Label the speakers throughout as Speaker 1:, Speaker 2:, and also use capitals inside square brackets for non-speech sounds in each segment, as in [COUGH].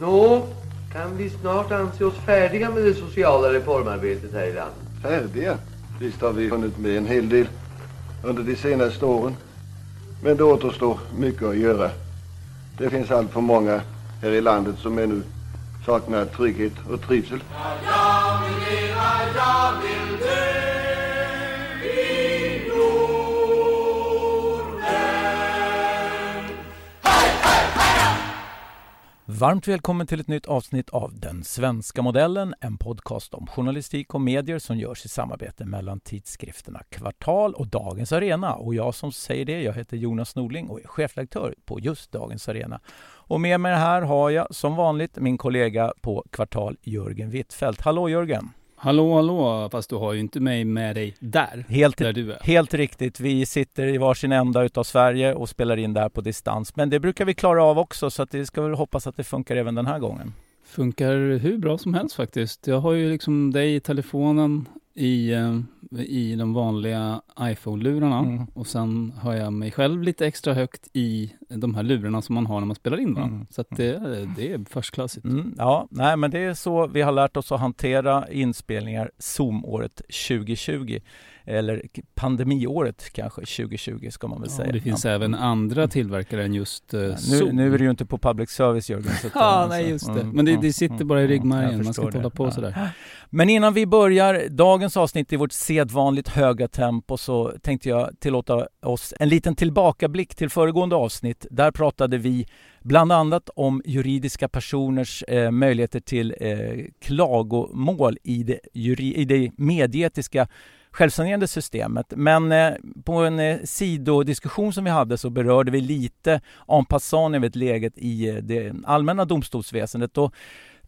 Speaker 1: Nå, kan vi snart anse oss färdiga med det sociala reformarbetet här i landet?
Speaker 2: Färdiga? Visst har vi hunnit med en hel del under de senaste åren. Men det återstår mycket att göra. Det finns allt för många här i landet som ännu saknar trygghet och trivsel.
Speaker 3: Jag vill leva, jag vill
Speaker 4: Varmt välkommen till ett nytt avsnitt av Den svenska modellen, en podcast om journalistik och medier som görs i samarbete mellan tidskrifterna Kvartal och Dagens Arena. Och jag som säger det, jag heter Jonas Norling och är chefredaktör på just Dagens Arena. Och med mig här har jag som vanligt min kollega på Kvartal, Jörgen Wittfeldt. Hallå Jörgen!
Speaker 5: Hallå, hallå, fast du har ju inte mig med dig där,
Speaker 4: Helt,
Speaker 5: där du är.
Speaker 4: helt riktigt. Vi sitter i varsin ända utav Sverige och spelar in där på distans. Men det brukar vi klara av också så att det ska väl hoppas att det funkar även den här gången.
Speaker 5: Funkar hur bra som helst faktiskt. Jag har ju liksom dig i telefonen i, eh, i de vanliga iPhone-lurarna
Speaker 4: Mm.
Speaker 5: och sen har jag mig själv lite extra högt i de här lurarna som man har när man spelar in va?
Speaker 4: Mm.
Speaker 5: Så det, det är förstklassigt.
Speaker 4: Mm, ja, nej, men det är så vi har lärt oss att hantera inspelningar Zoom-året 2020. Eller pandemiåret kanske 2020 ska man väl
Speaker 5: Ja,
Speaker 4: säga.
Speaker 5: det finns
Speaker 4: ja.
Speaker 5: även andra tillverkare än just uh,
Speaker 4: Ja, nu, nu är det ju inte på public service Jörgen. Så att, [LAUGHS]
Speaker 5: Ja,
Speaker 4: eh,
Speaker 5: nej just det.
Speaker 4: mm,
Speaker 5: Men det,
Speaker 4: mm,
Speaker 5: det sitter
Speaker 4: mm,
Speaker 5: bara i
Speaker 4: mm,
Speaker 5: ryggmärgen. Man ska inte hålla på sådär.
Speaker 4: Men innan vi börjar dagens avsnitt i vårt sedvanligt höga tempo så tänkte jag tillåta oss en liten tillbakablick till föregående avsnitt. Där pratade vi bland annat om juridiska personers eh, möjligheter till eh, klagomål i det, juri, i det medietiska självsanerande systemet. Men eh, på en eh, sidodiskussion som vi hade så berörde vi lite en passant över läget i eh, det allmänna domstolsväsendet och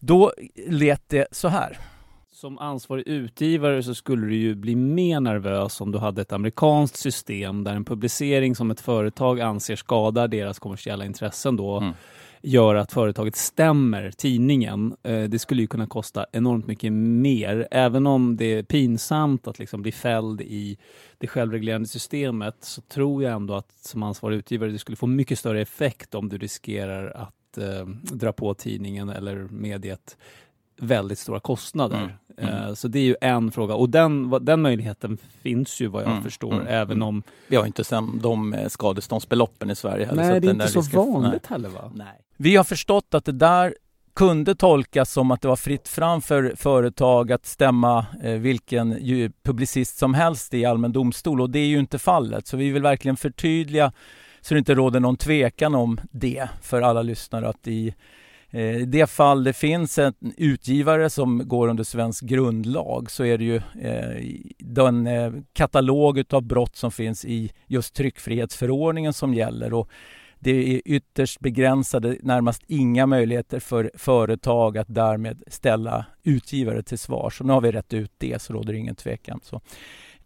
Speaker 4: då lät det så här.
Speaker 5: Som ansvarig utgivare så skulle du ju bli mer nervös om du hade ett amerikanskt system där en publicering som ett företag anser skadar deras kommersiella intressen då
Speaker 4: Mm.
Speaker 5: Gör att företaget stämmer tidningen. Eh, Det skulle ju kunna kosta enormt mycket mer. Även om det är pinsamt att liksom bli fälld i det självreglerande systemet så tror jag ändå att som ansvarig utgivare det skulle få mycket större effekt om du riskerar att eh, dra på tidningen eller mediet väldigt stora kostnader.
Speaker 4: Mm, mm.
Speaker 5: Eh, Så det är ju en fråga och den, den möjligheten finns ju vad jag
Speaker 4: Mm,
Speaker 5: förstår
Speaker 4: mm,
Speaker 5: även
Speaker 4: mm.
Speaker 5: om
Speaker 4: Vi har inte sen de eh, skadeståndsbeloppen i Sverige heller.
Speaker 5: Nej, det är inte så
Speaker 4: risken-
Speaker 5: vanligt heller va?
Speaker 4: Nej. Vi har förstått att det där kunde tolkas som att det var fritt fram för företag att stämma eh, vilken publicist som helst i allmän domstol och det är ju inte fallet. Så vi vill verkligen förtydliga så det inte råder någon tvekan om det för alla lyssnare att i eh, i det fall det finns en utgivare som går under svensk grundlag så är det ju eh, den katalog av brott som finns i just tryckfrihetsförordningen som gäller. Och det är ytterst begränsade, närmast inga möjligheter för företag att därmed ställa utgivare till svar. Så nu har vi rätt ut det så råder det ingen tvekan. Så.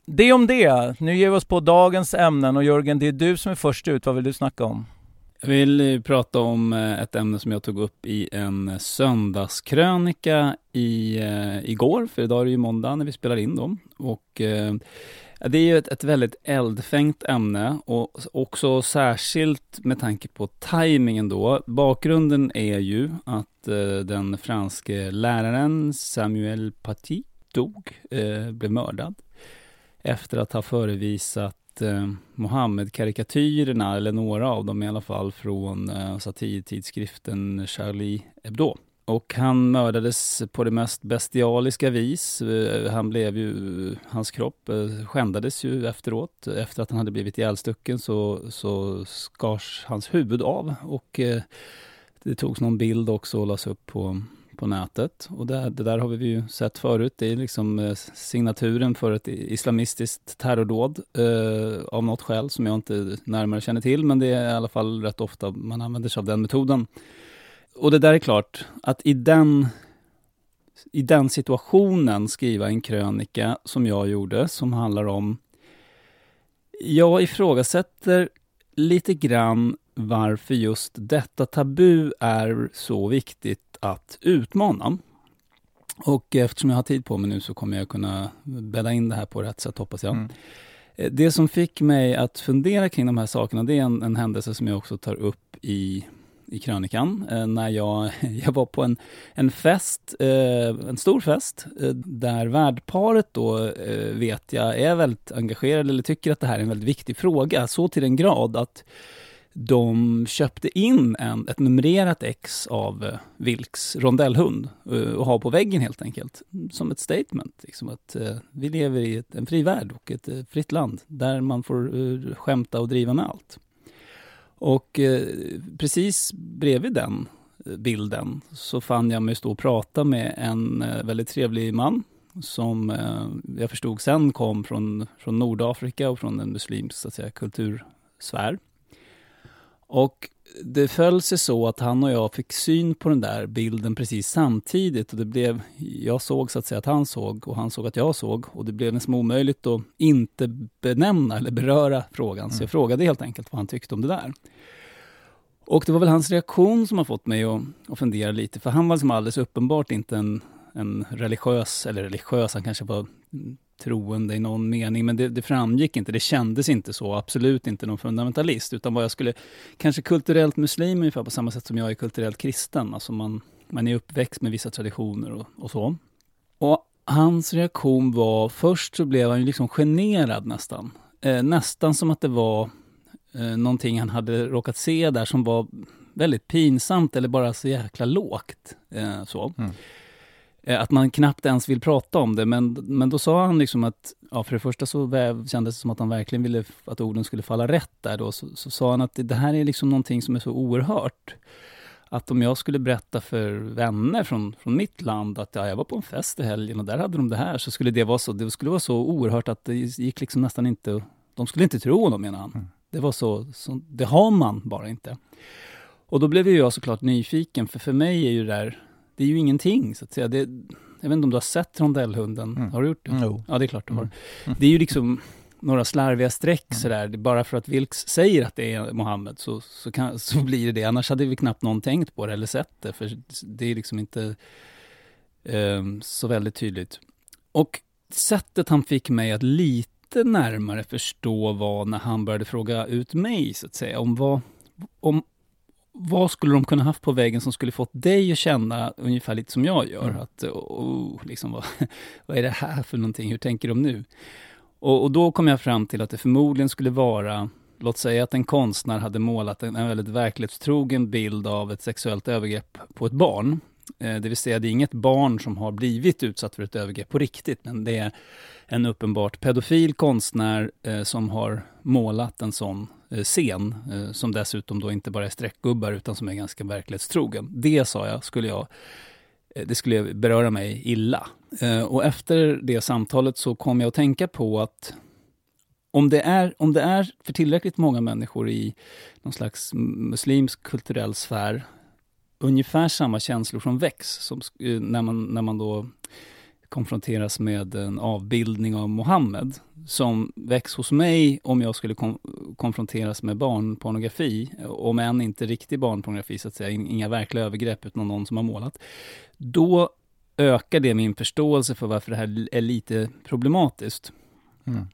Speaker 4: Det om det. Nu ger vi oss på dagens ämnen och Jörgen, det är du som är först ut. Vad vill du snacka om?
Speaker 5: Jag vill eh, prata om eh, ett ämne som jag tog upp i en söndagskrönika i, eh, igår, för idag är det ju måndag när vi spelar in dem. Och eh, det är ju ett, ett väldigt eldfängt ämne och också särskilt med tanke på tajmingen då. Bakgrunden är ju att eh, den franske läraren Samuel Paty dog, eh, blev mördad efter att ha förevisat eh, Mohammed-karikatyrerna, eller några av dem i alla fall, från eh, satirtidskriften Charlie Hebdo. Och han mördades på det mest bestialiska vis. Eh, han blev ju, hans kropp eh, skändades ju efteråt. Efter att han hade blivit ihjälstucken så, så skars hans huvud av och eh, det togs någon bild också och lades upp på, på nätet. Och det, det där har vi ju sett förut. Det är liksom signaturen för ett islamistiskt terrordåd eh, av något skäl som jag inte närmare känner till. Men det är i alla fall rätt ofta man använder sig av den metoden. Och det där är klart, att i den, i den situationen skriva en krönika som jag gjorde, som handlar om... Jag ifrågasätter lite grann varför just detta tabu är så viktigt att utmana. Och eftersom jag har tid på mig nu så kommer jag kunna bädda in det här på rätt sätt, hoppas jag.
Speaker 4: Mm.
Speaker 5: Eh, Det som fick mig att fundera kring de här sakerna, det är en, en händelse som jag också tar upp i, i krönikan eh, när jag, [LAUGHS] jag var på en, en fest, eh, en stor fest, eh, där värdparet då vet jag är väldigt engagerade eller tycker att det här är en väldigt viktig fråga, så till den grad att de köpte in en, ett numrerat ex av Vilks rondellhund och har på väggen helt enkelt. Som ett statement. Liksom att vi lever i ett, en fri värld och ett fritt land där man får skämta och driva med allt. Och eh, precis bredvid den eh, bilden så fann jag mig stå och prata med en eh, väldigt trevlig man som eh, jag förstod sen kom från, från Nordafrika och från en muslimsk så att säga, kultursfär. Och det föll sig så att han och jag fick syn på den där bilden precis samtidigt och det blev, jag såg så att säga att han såg och han såg att jag såg och det blev nästan omöjligt att inte benämna eller beröra frågan. Så jag frågade helt enkelt vad han tyckte om det där. Och det var väl hans reaktion som har fått mig att, att fundera lite, för han var liksom alldeles uppenbart inte en, en religiös, eller religiös, han kanske var troende i någon mening, men det, det framgick inte, det kändes inte så, absolut inte någon fundamentalist, utan vad jag skulle, kanske kulturellt muslim ungefär på samma sätt som jag är kulturellt kristen, alltså man, man är uppväxt med vissa traditioner och, och så. Och hans reaktion var, först så blev han ju liksom generad nästan, eh, nästan som att det var eh, någonting han hade råkat se där som var väldigt pinsamt eller bara så jäkla lågt. Eh, så.
Speaker 4: Mm.
Speaker 5: Eh, Att man knappt ens vill prata om det, men, men då sa han liksom att, ja för det första så väv, kändes det som att han verkligen ville att orden skulle falla rätt där då, så, så sa han att det, det här är liksom någonting som är så oerhört. Att om jag skulle berätta för vänner från, från mitt land att ja, jag var på en fest i helgen och där hade de det här, så skulle det vara så, det skulle vara så oerhört att det gick liksom nästan inte, de skulle inte tro honom menar han. Det var så, så, det har man bara inte. Och då blev ju jag såklart nyfiken, för för mig är ju det där, det är ju ingenting så att säga. Det, jag vet inte om du har sett rondellhunden?
Speaker 4: Mm.
Speaker 5: Har du gjort det?
Speaker 4: Jo.
Speaker 5: Ja, det är klart du har.
Speaker 4: Mm.
Speaker 5: Det är ju liksom några slarviga streck sådär. Det- Bara för att Vilks säger att det är Mohammed så, så, kan, så blir det det. Annars hade vi knappt någon tänkt på det eller sett det. För det är liksom inte ehm, så väldigt tydligt. Och sättet han fick mig att lite närmare förstå var när han började fråga ut mig, så att säga, om vad, om, vad skulle de kunna haft på väggen som skulle fått dig att känna ungefär lite som jag gör?
Speaker 4: Mm.
Speaker 5: Att, oh, liksom, vad, [LAUGHS] vad är det här för någonting? Hur tänker de nu? Och, och då kom jag fram till att det förmodligen skulle vara, låt säga att en konstnär hade målat en, en väldigt verklighetstrogen bild av ett sexuellt övergrepp på ett barn. Eh, det vill säga, det är inget barn som har blivit utsatt för ett övergrepp på riktigt, men det är en uppenbart pedofil konstnär eh, som har målat en sån eh, scen, som dessutom då inte bara är streckgubbar, utan som är ganska verklighetstrogen. Det, sa jag, skulle jag det skulle beröra mig illa. Och efter det samtalet så kom jag att tänka på att om det, är, om det är för tillräckligt många människor i någon slags muslimsk kulturell sfär ungefär samma känslor som väcks som, eh, när, man, när man då konfronteras med en avbildning av Mohammed som väcks hos mig om jag skulle kon- konfronteras med barnpornografi, om än inte riktig barnpornografi så att säga, in- inga verkliga övergrepp utan någon som har målat. Då ökar det min förståelse för varför det här är lite problematiskt.
Speaker 4: Mm.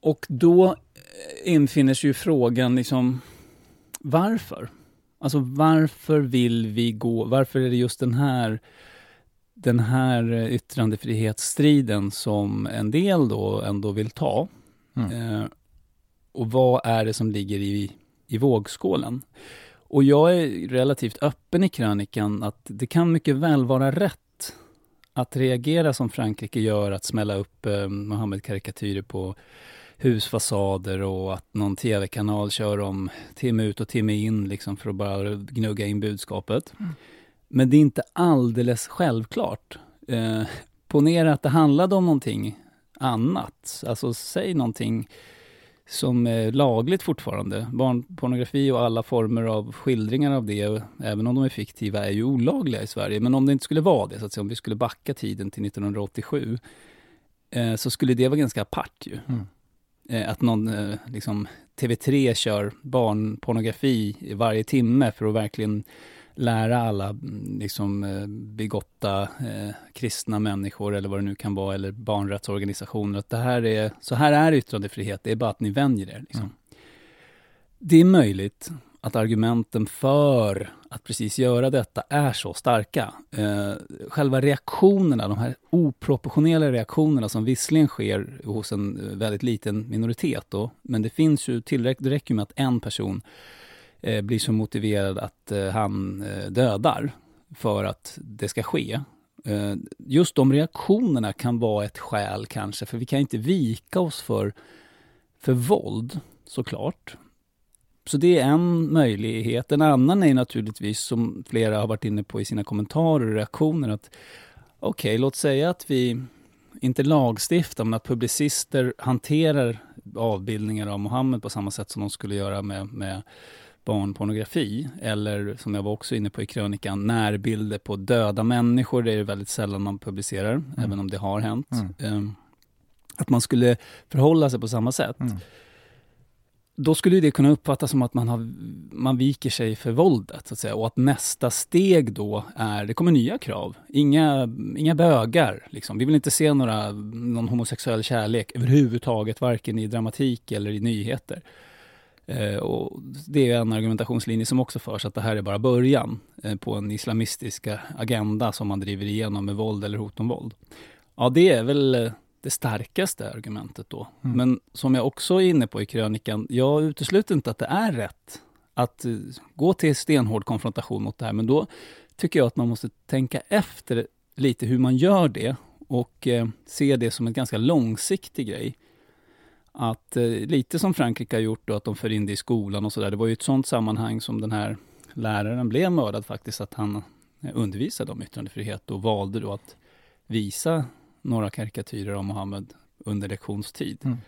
Speaker 5: Och då eh, infinner sig ju frågan liksom, varför? Alltså varför vill vi gå, varför är det just den här den här eh, yttrandefrihetsstriden som en del då ändå vill ta.
Speaker 4: Mm.
Speaker 5: Eh, och vad är det som ligger i, i vågskålen? Och jag är relativt öppen i krönikan att det kan mycket väl vara rätt att reagera som Frankrike gör, att smälla upp eh, Mohammed-karikatyrer på husfasader och att någon tv-kanal kör om timme ut och timme in liksom för att bara gnugga in budskapet. Men det är inte alldeles självklart. Eh, ponera att det handlade om någonting annat. Alltså säg någonting som är lagligt fortfarande. Barnpornografi och alla former av skildringar av det, även om de är fiktiva, är ju olagliga i Sverige. Men om det inte skulle vara det, så att säga, om vi skulle backa tiden till 1987, eh, så skulle det vara ganska apart ju.
Speaker 4: Mm.
Speaker 5: Eh, att någon, eh, liksom, TV3 kör barnpornografi varje timme för att verkligen lära alla mm, liksom, eh, bigotta eh, kristna människor eller vad det nu kan vara, eller barnrättsorganisationer, att det här är, så här är yttrandefrihet, det är bara att ni vänjer er. Liksom.
Speaker 4: Mm.
Speaker 5: Det är möjligt att argumenten för att precis göra detta är så starka. Eh, själva reaktionerna, de här oproportionerliga reaktionerna som visserligen sker hos en eh, väldigt liten minoritet då, men det finns ju tillräckligt, det räcker med att en person eh, blir så motiverad att eh, han eh, dödar för att det ska ske. Eh, just de reaktionerna kan vara ett skäl kanske, för vi kan inte vika oss för, för våld såklart. Så det är en möjlighet. En annan är naturligtvis, som flera har varit inne på i sina kommentarer och reaktioner, att okej, okay, låt säga att vi inte lagstiftar, men att publicister hanterar avbildningar av Mohammed på samma sätt som de skulle göra med, med barnpornografi. Eller som jag var också inne på i krönikan, närbilder på döda människor. Det är det väldigt sällan man publicerar, mm. även om det har hänt. Mm. Um, att man skulle förhålla sig på samma sätt. Mm då skulle det kunna uppfattas som att man, har, man viker sig för våldet, så att säga. Och att nästa steg då är, det kommer nya krav. Inga, inga bögar, liksom. Vi vill inte se några, någon homosexuell kärlek överhuvudtaget, varken i dramatik eller i nyheter. Eh, och det är en argumentationslinje som också förs, att det här är bara början eh, på en islamistisk agenda som man driver igenom med våld eller hot om våld. Ja, det är väl eh, det starkaste argumentet då. Mm. Men som jag också är inne på i krönikan, jag utesluter inte att det är rätt att uh, gå till stenhård konfrontation mot det här, men då tycker jag att man måste tänka efter lite hur man gör det och uh, se det som en ganska långsiktig grej. Att uh, lite som Frankrike har gjort då, att de för in det i skolan och sådär. Det var ju ett sånt sammanhang som den här läraren blev mördad faktiskt, att han undervisade om yttrandefrihet och valde då att visa några karikatyrer av Mohammed under lektionstid. Mm.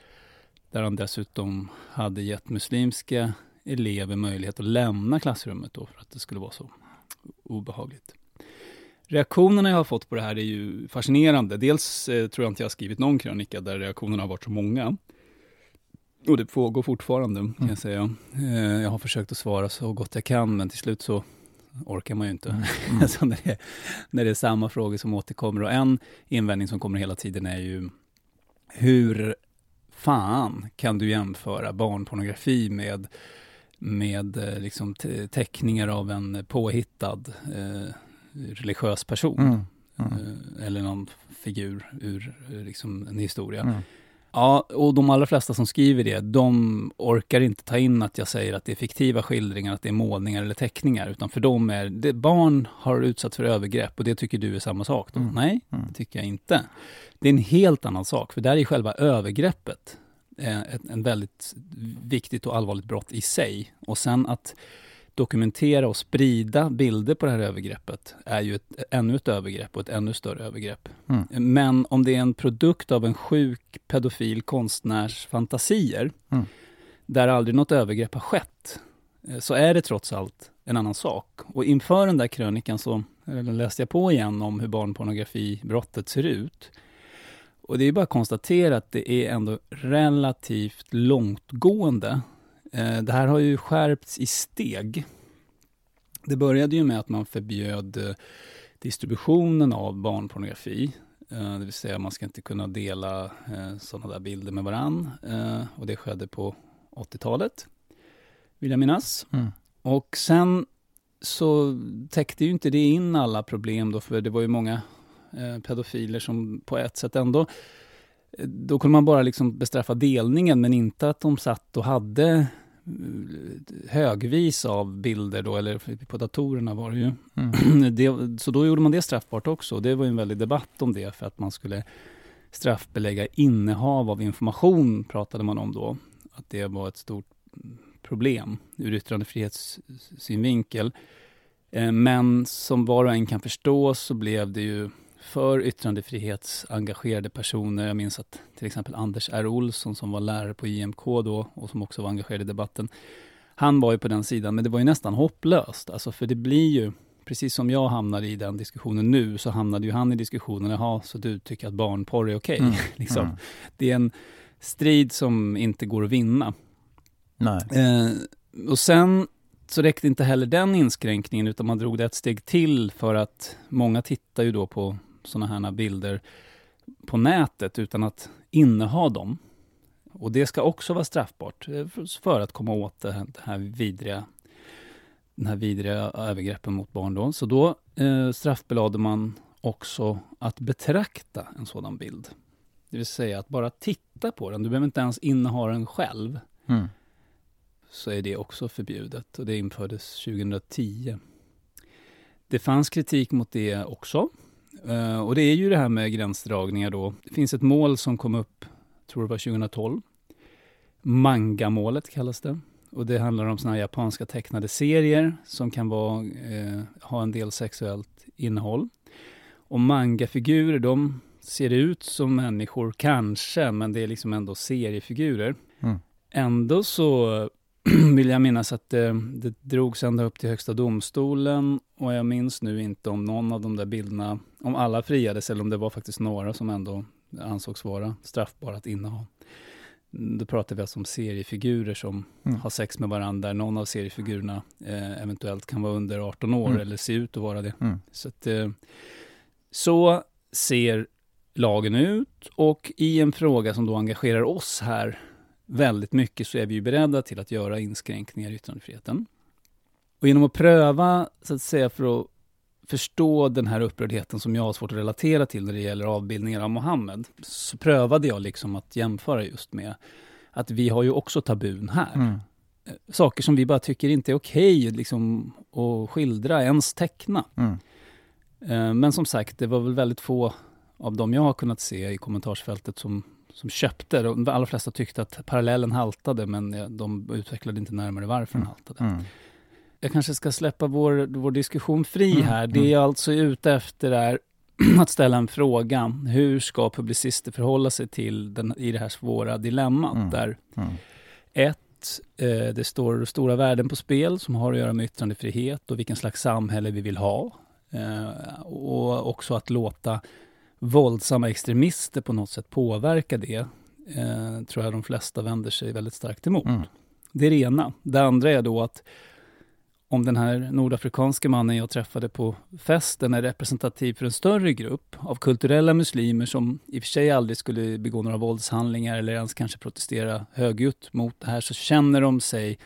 Speaker 5: Där han dessutom hade gett muslimska elever möjlighet att lämna klassrummet då för att det skulle vara så obehagligt. Reaktionerna jag har fått på det här är ju fascinerande. Dels eh, tror jag inte jag har skrivit någon krönika där reaktionerna har varit så många. Och det pågår fortfarande, kan mm. jag säga. Eh, jag har försökt att svara så gott jag kan, men till slut så orkar man ju inte. Mm. [LAUGHS] mm. alltså när, det, när det är samma frågor som återkommer. Och en invändning som kommer hela tiden är ju hur fan kan du jämföra barnpornografi med, med eh, liksom teckningar av en påhittad eh, religiös person? Mm. Mm. Eh, eller någon figur ur liksom, en historia. Ja, och de allra flesta som skriver det, de orkar inte ta in att jag säger att det är fiktiva skildringar, att det är målningar eller teckningar, utan för dem är det barn har utsatts för övergrepp och det tycker du är samma sak då? Mm. Nej, mm. det tycker jag inte. Det är en helt annan sak, för där är själva övergreppet eh, ett en väldigt viktigt och allvarligt brott i sig. Och sen att dokumentera och sprida bilder på det här övergreppet är ju ett, ännu ett övergrepp och ett ännu större övergrepp. Mm. Men om det är en produkt av en sjuk pedofil konstnärs fantasier, mm. där aldrig något övergrepp har skett, eh, så är det trots allt en annan sak. Och inför den där krönikan så läste jag på igen om hur barnpornografibrottet ser ut. Och det är bara att konstatera att det är ändå relativt långtgående det här har ju skärpts i steg. Det började ju med att man förbjöd eh, distributionen av barnpornografi. Eh, det vill säga man ska inte kunna dela sådana där bilder med varann. Och det skedde på 80-talet, vill jag minnas. Mm. Och sen så täckte ju inte det in alla problem då, för det var ju många pedofiler som på ett sätt ändå då kunde man bara liksom bestraffa delningen, men inte att de satt och hade eh, högvis av bilder då, eller på datorerna var det ju. Mm. [CLEARS THROAT] Det, så då gjorde man det straffbart också. Det var en väldig debatt om det, för att man skulle straffbelägga innehav av information, pratade man om då. Att det var ett stort problem ur yttrandefrihetssynvinkel. Eh, men som var och en kan förstå så blev det ju för yttrandefrihetsengagerade personer. Jag minns att till exempel Anders R. Olsson som var lärare på IMK då och som också var engagerad i debatten. Han var ju på den sidan, men det var ju nästan hopplöst. Alltså för det blir ju, precis som jag hamnade i den diskussionen nu, så hamnade ju han i diskussionen, jaha, så du tycker att barnporr är okej? Okay? Mm. [LAUGHS] liksom. mm. Det är en strid som inte går att vinna.
Speaker 4: Nej.
Speaker 5: Eh, och sen så räckte inte heller den inskränkningen, utan man drog det ett steg till för att många tittar ju då på sådana här bilder på nätet utan att inneha dem. Och det ska också vara straffbart eh, för att komma åt det här, det här vidriga den här vidriga övergreppen mot barn då. Så då eh, straffbelade man också att betrakta en sådan bild. Det vill säga att bara titta på den, du behöver inte ens inneha den själv.
Speaker 4: Mm.
Speaker 5: Så är det också förbjudet och det infördes 2010. Det fanns kritik mot det också. Uh, och det är ju det här med gränsdragningar då. Det finns ett mål som kom upp, tror det var 2012. Manga-målet kallas det. Och det handlar om såna här japanska tecknade serier som kan vara, eh, ha en del sexuellt innehåll. Och mangafigurer, de ser ut som människor, kanske, men det är liksom ändå seriefigurer.
Speaker 4: Mm.
Speaker 5: Ändå så [CLEARS THROAT] vill jag minnas att det, det drogs ända upp till Högsta domstolen och jag minns nu inte om någon av de där bilderna, om alla friades eller om det var faktiskt några som ändå ansågs vara straffbara att inneha. Då pratar vi alltså om seriefigurer som mm. har sex med varandra. Någon av seriefigurerna eh, eventuellt kan vara under 18 år mm. eller se ut att vara det.
Speaker 4: Mm.
Speaker 5: Så, att, eh, så ser lagen ut och i en fråga som då engagerar oss här väldigt mycket så är vi ju beredda till att göra inskränkningar i yttrandefriheten. Och genom att pröva, så att säga, för att förstå den här upprördheten som jag har svårt att relatera till när det gäller avbildningar av Mohammed, så prövade jag liksom att jämföra just med att vi har ju också tabun här.
Speaker 4: Mm.
Speaker 5: Eh, saker som vi bara tycker inte är okej okay, liksom, att skildra, ens teckna.
Speaker 4: Mm.
Speaker 5: Eh, men som sagt, det var väl väldigt få av dem jag har kunnat se i kommentarsfältet som, som köpte. De allra flesta tyckte att parallellen haltade, men de utvecklade inte närmare varför den haltade.
Speaker 4: Mm.
Speaker 5: Jag kanske ska släppa vår, vår diskussion fri
Speaker 4: Mm,
Speaker 5: här. Det jag alltså är ute efter är [CLEARS THROAT] att ställa en fråga. Hur ska publicister förhålla sig till den, i det här svåra dilemmat?
Speaker 4: Mm.
Speaker 5: Där
Speaker 4: Mm.
Speaker 5: ett, eh, det står stora värden på spel som har att göra med yttrandefrihet och vilken slags samhälle vi vill ha. Eh, och också att låta våldsamma extremister på något sätt påverka det, eh, tror jag de flesta vänder sig väldigt starkt emot.
Speaker 4: Mm.
Speaker 5: Det är det ena. Det andra är då att om den här nordafrikanske mannen jag träffade på festen är representativ för en större grupp av kulturella muslimer som i och för sig aldrig skulle begå några våldshandlingar eller ens kanske protestera högljutt mot det här, så känner de sig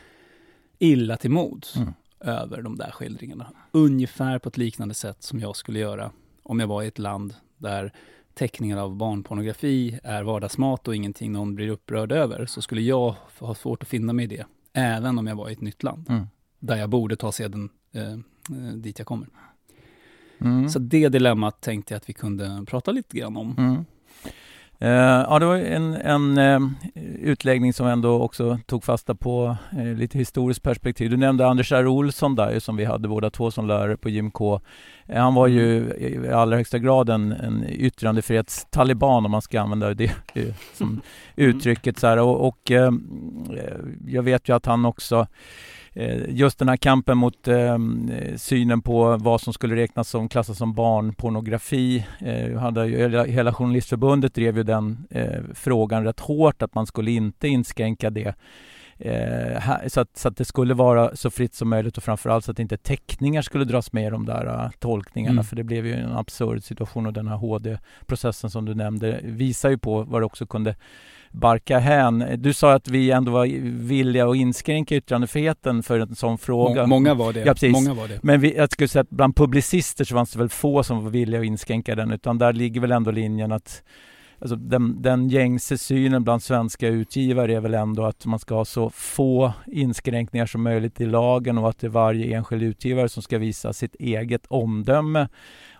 Speaker 5: illa till mods
Speaker 4: Mm.
Speaker 5: över de där skildringarna. Ungefär på ett liknande sätt som jag skulle göra om jag var i ett land där teckningar av barnpornografi är vardagsmat och ingenting någon blir upprörd över, så skulle jag ha svårt att finna mig i det, även om jag var i ett nytt land
Speaker 4: Mm.
Speaker 5: där jag borde ta seden eh, eh, dit jag kommer.
Speaker 4: Mm.
Speaker 5: Så det dilemmat tänkte jag att vi kunde prata lite grann om.
Speaker 4: Mm. Eh, ja, det var en, en eh, utläggning som ändå också tog fasta på eh, lite historiskt perspektiv. Du nämnde Anders R. Olsson där, som vi hade båda två som lärare på JMK. Han var ju i allra högsta grad en, en yttrandefrihetstaliban om man ska använda det [LAUGHS] som uttrycket. Så här. Och, och jag vet ju att han också just den här kampen mot eh, synen på vad som skulle räknas som klassas som barnpornografi. Eh, hade ju, hela, Journalistförbundet drev ju den eh, frågan rätt hårt att man skulle inte inskränka det. Eh, så, att, så att det skulle vara så fritt som möjligt och framförallt så att inte teckningar skulle dras med i de där tolkningarna
Speaker 5: Mm.
Speaker 4: för det blev ju en absurd situation och den här HD-processen som du nämnde visar ju på vad det också kunde barka hän. Du sa att vi ändå var villiga att inskränka yttrandefriheten för en sån fråga.
Speaker 5: Må- Många var det.
Speaker 4: Ja, precis.
Speaker 5: Många var det.
Speaker 4: Men vi, jag skulle säga att bland publicister så fanns det väl få som var villiga att inskränka den utan där ligger väl ändå linjen att alltså den, den gängse synen bland svenska utgivare är väl ändå att man ska ha så få inskränkningar som möjligt i lagen och att det är varje enskild utgivare som ska visa sitt eget omdöme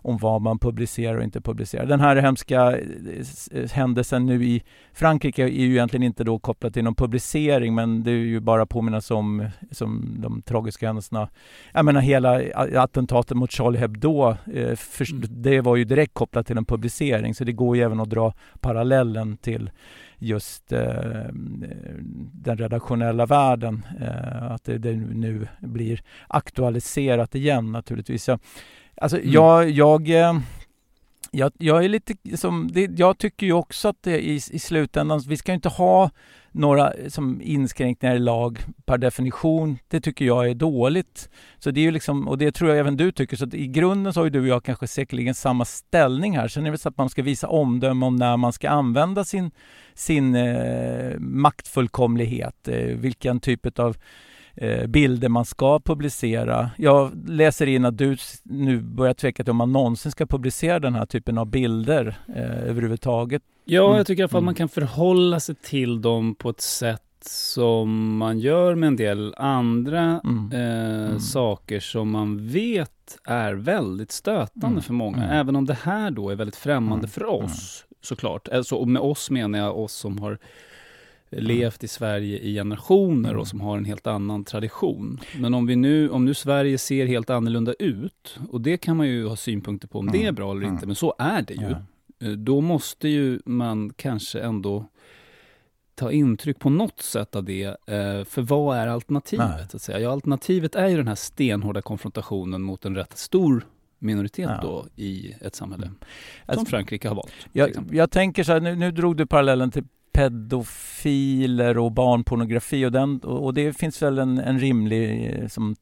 Speaker 4: om vad man publicerar och inte publicerar. Den här hemska eh, händelsen nu i Frankrike är ju egentligen inte då kopplat till någon publicering men det är ju bara påminnas om som de tragiska händelserna. Jag menar hela attentatet mot Charlie Hebdo, eh, för,
Speaker 5: Mm.
Speaker 4: det var ju direkt kopplat till en publicering så det går ju även att dra parallellen till just eh, den redaktionella världen. Eh, att det, det nu blir aktualiserat igen naturligtvis. Jag, alltså
Speaker 5: Mm.
Speaker 4: jag, jag eh, jag, jag är lite som, det, jag tycker ju också att det i, i slutändan, vi ska ju inte ha några eh, som inskränkningar i lag per definition. Det tycker jag är dåligt. Så det är ju liksom, och det tror jag även du tycker. Så att i grunden så har ju du och jag kanske säkerligen samma ställning här. Sen är det så att man ska visa omdöme om när man ska använda sin, sin eh, maktfullkomlighet. Eh, vilken typ av eh, bilder man ska publicera. Jag läser in att du nu börjar tveka till om man någonsin ska publicera den här typen av bilder eh, överhuvudtaget.
Speaker 5: Ja,
Speaker 4: Mm.
Speaker 5: jag tycker i alla fall man
Speaker 4: Mm.
Speaker 5: kan förhålla sig till dem på ett sätt som man gör med en del andra
Speaker 4: Mm.
Speaker 5: eh,
Speaker 4: Mm.
Speaker 5: saker som man vet är väldigt stötande
Speaker 4: Mm.
Speaker 5: för många.
Speaker 4: Mm.
Speaker 5: Även om det här då är väldigt främmande
Speaker 4: Mm.
Speaker 5: för oss, såklart. Alltså, och med oss menar jag oss som har levt i Sverige i generationer
Speaker 4: Mm.
Speaker 5: och som har en helt annan tradition. Men om vi nu, om nu Sverige ser helt annorlunda ut, och det kan man ju ha synpunkter på om det är
Speaker 4: Mm.
Speaker 5: bra eller
Speaker 4: Mm.
Speaker 5: inte, men så är det ju. Eh, Då måste ju man kanske ändå ta intryck på något sätt av det. eh, För vad är alternativet? Att säga? Ja, alternativet är ju den här stenhårda konfrontationen mot en rätt stor minoritet
Speaker 4: Ja.
Speaker 5: då i ett samhälle. Som
Speaker 4: Alltså,
Speaker 5: Frankrike har valt.
Speaker 4: Jag, jag tänker så här, nu, nu drog du parallellen till pedofiler och barnpornografi och, den, och det finns väl en, en rimlig eh, som,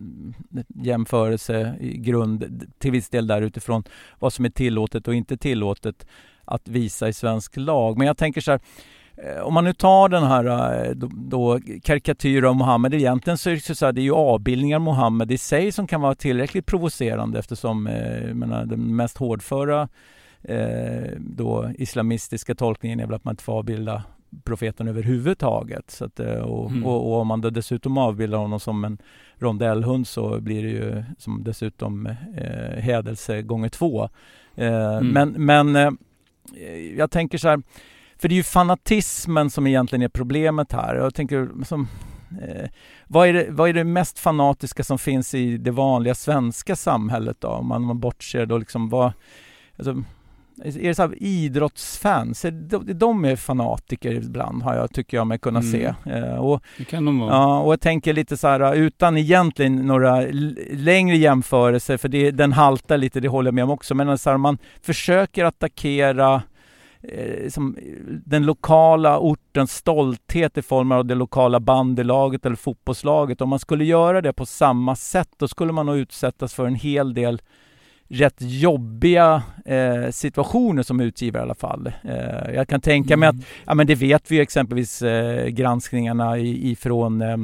Speaker 4: mm, jämförelse i grund till viss del där utifrån vad som är tillåtet och inte tillåtet att visa i svensk lag. Men jag tänker så här, eh, om man nu tar den här eh, då, då, karikatyr av Mohammed, egentligen så är det, så här, det är ju avbildningar av Mohammed i sig som kan vara tillräckligt provocerande eftersom eh, menar, den mest hårdföra eh, då islamistiska tolkningen är väl att man inte får avbilda profeten överhuvudtaget. Så att, eh, och,
Speaker 5: Mm.
Speaker 4: och, och om man dessutom avbildar honom som en rondellhund så blir det ju som dessutom eh, hädelse gånger två. Eh,
Speaker 5: Mm.
Speaker 4: Men, men eh, jag tänker så här, för det är ju fanatismen som egentligen är problemet här. Jag tänker som, eh, vad, är det, vad är det mest fanatiska som finns i det vanliga svenska samhället då? Om man, man bortser då liksom vad, alltså, är det så här idrottsfans? Är de, de är fanatiker ibland har jag, tycker jag mig kunna
Speaker 5: Mm.
Speaker 4: se. Eh, och,
Speaker 5: Det kan de vara.
Speaker 4: Ja, och jag tänker lite så här utan egentligen några längre jämförelser, för det, den haltar lite, det håller jag med om också. Men så här, man försöker attackera eh, som, den lokala ortens stolthet i form av det lokala bandylaget eller fotbollslaget. Om man skulle göra det på samma sätt, då skulle man nog utsättas för en hel del rätt jobbiga eh, situationer som utgivare i alla fall. Eh, jag kan tänka mig att
Speaker 5: Mm.
Speaker 4: Ja men det vet vi ju exempelvis eh, granskningarna i, ifrån eh,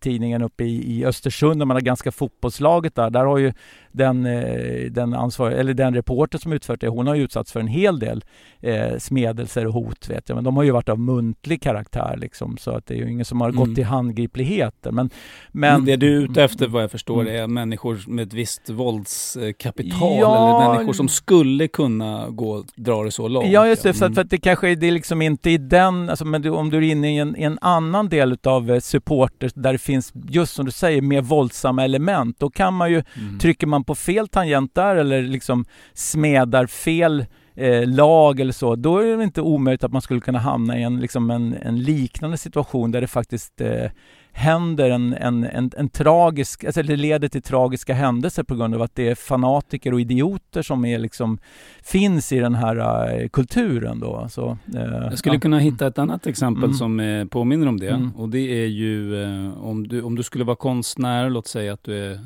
Speaker 4: tidningen uppe i, i Östersund där man har ganska fotbollslaget där. Där har ju den, eh, den ansvarig, eller den reporter som utfört det, hon har ju utsatts för en hel del eh, smedelser och hot vet jag. Men de har ju varit av muntlig karaktär liksom så att det är ju ingen som har
Speaker 5: Mm.
Speaker 4: gått till handgripligheter. Men,
Speaker 5: Men det du är ute efter vad jag förstår
Speaker 4: Mm.
Speaker 5: är människor med ett visst våldskapital
Speaker 4: Ja.
Speaker 5: eller människor som skulle kunna gå dra det så långt.
Speaker 4: Ja just det,
Speaker 5: Mm.
Speaker 4: att, för att det kanske är, det är liksom inte i den, alltså, men du, om du är inne i en, en annan del utav eh, supporter där det finns, just som du säger, mer våldsamma element, då kan man ju,
Speaker 5: Mm.
Speaker 4: trycker man på fel tangent där eller liksom smedar fel eh, lag eller så, då är det inte omöjligt att man skulle kunna hamna i en, liksom en, en liknande situation där det faktiskt eh, händer en, en, en, en tragisk, alltså det leder till tragiska händelser på grund av att det är fanatiker och idioter som är liksom, finns i den här eh, kulturen då. Så, eh,
Speaker 5: Jag skulle
Speaker 4: ja.
Speaker 5: kunna hitta ett annat exempel
Speaker 4: Mm.
Speaker 5: som eh, påminner om det.
Speaker 4: Mm.
Speaker 5: Och det är ju om, du, om du skulle vara konstnär, låt säga att du är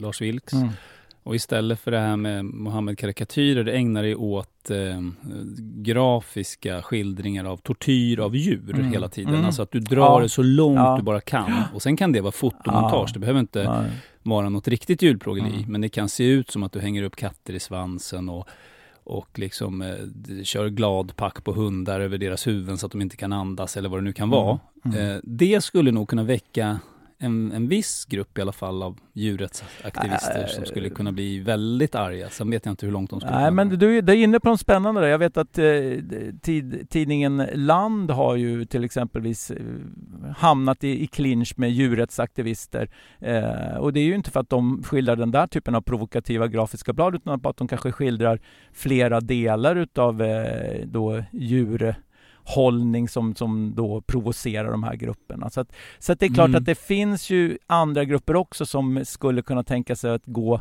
Speaker 5: Lars Vilks.
Speaker 4: Mm.
Speaker 5: Och istället för det här med Mohammed-karikatyrer, ägnar dig åt eh, grafiska skildringar av tortyr av djur
Speaker 4: Mm.
Speaker 5: hela tiden.
Speaker 4: Mm.
Speaker 5: Alltså att du drar
Speaker 4: Ja.
Speaker 5: det så långt
Speaker 4: Ja.
Speaker 5: du bara kan. Och sen kan det vara fotomontage,
Speaker 4: Ja.
Speaker 5: det behöver inte
Speaker 4: Ja.
Speaker 5: vara något riktigt djurplågeri.
Speaker 4: Mm.
Speaker 5: Men det kan se ut som att du hänger upp katter i svansen och, och liksom eh, kör gladpack på hundar över deras huvuden så att de inte kan andas eller vad det nu kan vara.
Speaker 4: Mm.
Speaker 5: Eh, det skulle nog kunna väcka en, en viss grupp i alla fall av djurrättsaktivister
Speaker 4: Äh,
Speaker 5: som skulle kunna bli väldigt arga. Sen vet jag inte hur långt de skulle
Speaker 4: Nej,
Speaker 5: kunna
Speaker 4: men du, du är inne på något spännande där. Jag vet att eh, tid, tidningen Land har ju till exempelvis eh, hamnat i, i clinch med djurrättsaktivister. Eh, och det är ju inte för att de skildrar den där typen av provokativa grafiska blad utan bara att de kanske skildrar flera delar utav eh, då djurhållning som, som då provocerar de här grupperna. Så, att, så att det är klart
Speaker 5: Mm.
Speaker 4: att det finns ju andra grupper också som skulle kunna tänka sig att gå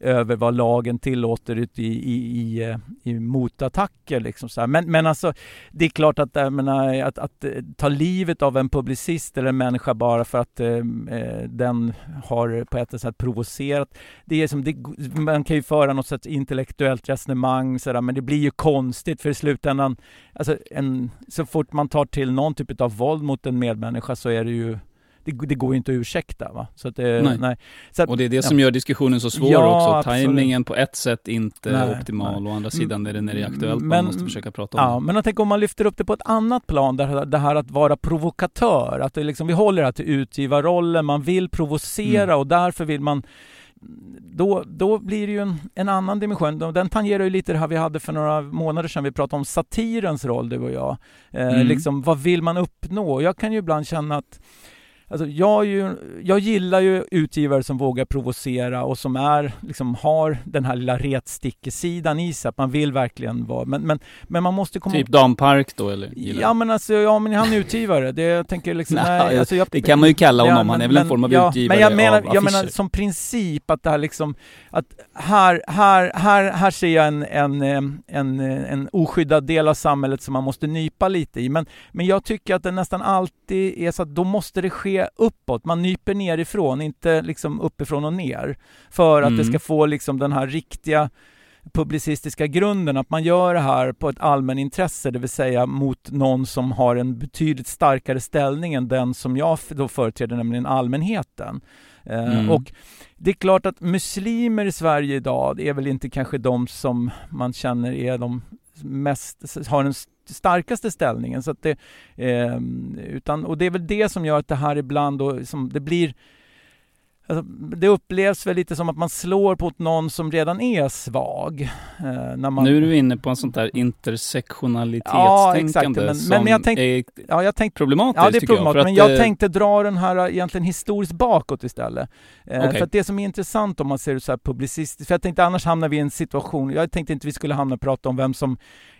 Speaker 4: över vad lagen tillåter ut i, i, i, eh, i motattacker. Liksom så här. Men, men alltså, det är klart att, jag menar, att, att eh, ta livet av en publicist eller en människa bara för att eh, eh, den har på ett sätt provocerat. Det är som, det, man kan ju föra något sorts intellektuellt resonemang, så där, men det blir ju konstigt för i slutändan, alltså en, så fort man tar till någon typ av våld mot en medmänniska så är det ju det, det går ju inte att ursäkta. Va? Så att det,
Speaker 5: Nej.
Speaker 4: nej. Så att,
Speaker 5: Och det är det som gör diskussionen så svår
Speaker 4: Ja,
Speaker 5: också.
Speaker 4: absolut.
Speaker 5: Timingen på ett sätt inte
Speaker 4: Nej,
Speaker 5: optimal,
Speaker 4: nej.
Speaker 5: å andra sidan är det när det är aktuellt
Speaker 4: Men-
Speaker 5: man måste försöka prata om
Speaker 4: Ja, men jag tänker om man lyfter upp det på ett annat plan, där det här att vara provokatör, att det liksom, vi håller det här till utgivarrollen, man vill provocera
Speaker 5: Mm.
Speaker 4: och därför vill man då, då blir det ju en, en annan dimension. Den tangerar ju lite det här vi hade för några månader sedan. Vi pratade om satirens roll, du och jag. Eh,
Speaker 5: Mm.
Speaker 4: liksom, vad vill man uppnå? Jag kan ju ibland känna att Alltså jag, ju, jag gillar ju utgivare som vågar provocera och som är, liksom, har den här lilla retstickesidan i sig. Att man vill verkligen vara... Men, men, men man måste komma
Speaker 5: Typ Dan Park då eller? Gillar
Speaker 4: Ja men alltså, ja men han är utgivare. Det jag tänker liksom, [LAUGHS]
Speaker 5: Nej,
Speaker 4: nej, alltså jag,
Speaker 5: det kan man ju kalla honom,
Speaker 4: Ja,
Speaker 5: han
Speaker 4: men-
Speaker 5: är väl en form av
Speaker 4: ja,
Speaker 5: utgivare
Speaker 4: Men jag menar,
Speaker 5: av
Speaker 4: jag menar som princip att det här liksom, att här, här, här, här ser jag en, en, eh, en, eh, en oskyddad del av samhället som man måste nypa lite i. Men, men jag tycker att det nästan alltid är så att då måste det ske uppåt. Man nyper nerifrån, inte liksom uppifrån och ner. För att
Speaker 5: Mm.
Speaker 4: det ska få liksom den här riktiga publicistiska grunden, att man gör det här på ett allmänintresse, det vill säga mot någon som har en betydligt starkare ställning än den som jag då företräder, nämligen allmänheten. Eh,
Speaker 5: Mm.
Speaker 4: Och det är klart att muslimer i Sverige idag, det är väl inte kanske de som man känner är de mest, har den starkaste ställningen. Så det, eh, utan, och det är väl det som gör att det här ibland då, som det blir Alltså, det upplevs väl lite som att man slår på någon som redan är svag. Eh, när man,
Speaker 5: Nu är du inne på en sånt där intersektionalitetstänkande
Speaker 4: Ja, exakt, men- men- jag tänk-
Speaker 5: är
Speaker 4: ja, jag tänkte
Speaker 5: problematiskt
Speaker 4: Ja, det är
Speaker 5: jag.
Speaker 4: problematiskt.
Speaker 5: för
Speaker 4: Men jag
Speaker 5: eh,
Speaker 4: tänkte dra den här eh, egentligen historiskt bakåt istället. Eh,
Speaker 5: Okej.
Speaker 4: För att det som är intressant om man ser det så här publicistiskt, för jag tänkte annars hamnar vi i en situation, jag tänkte inte vi skulle hamna och prata om vem som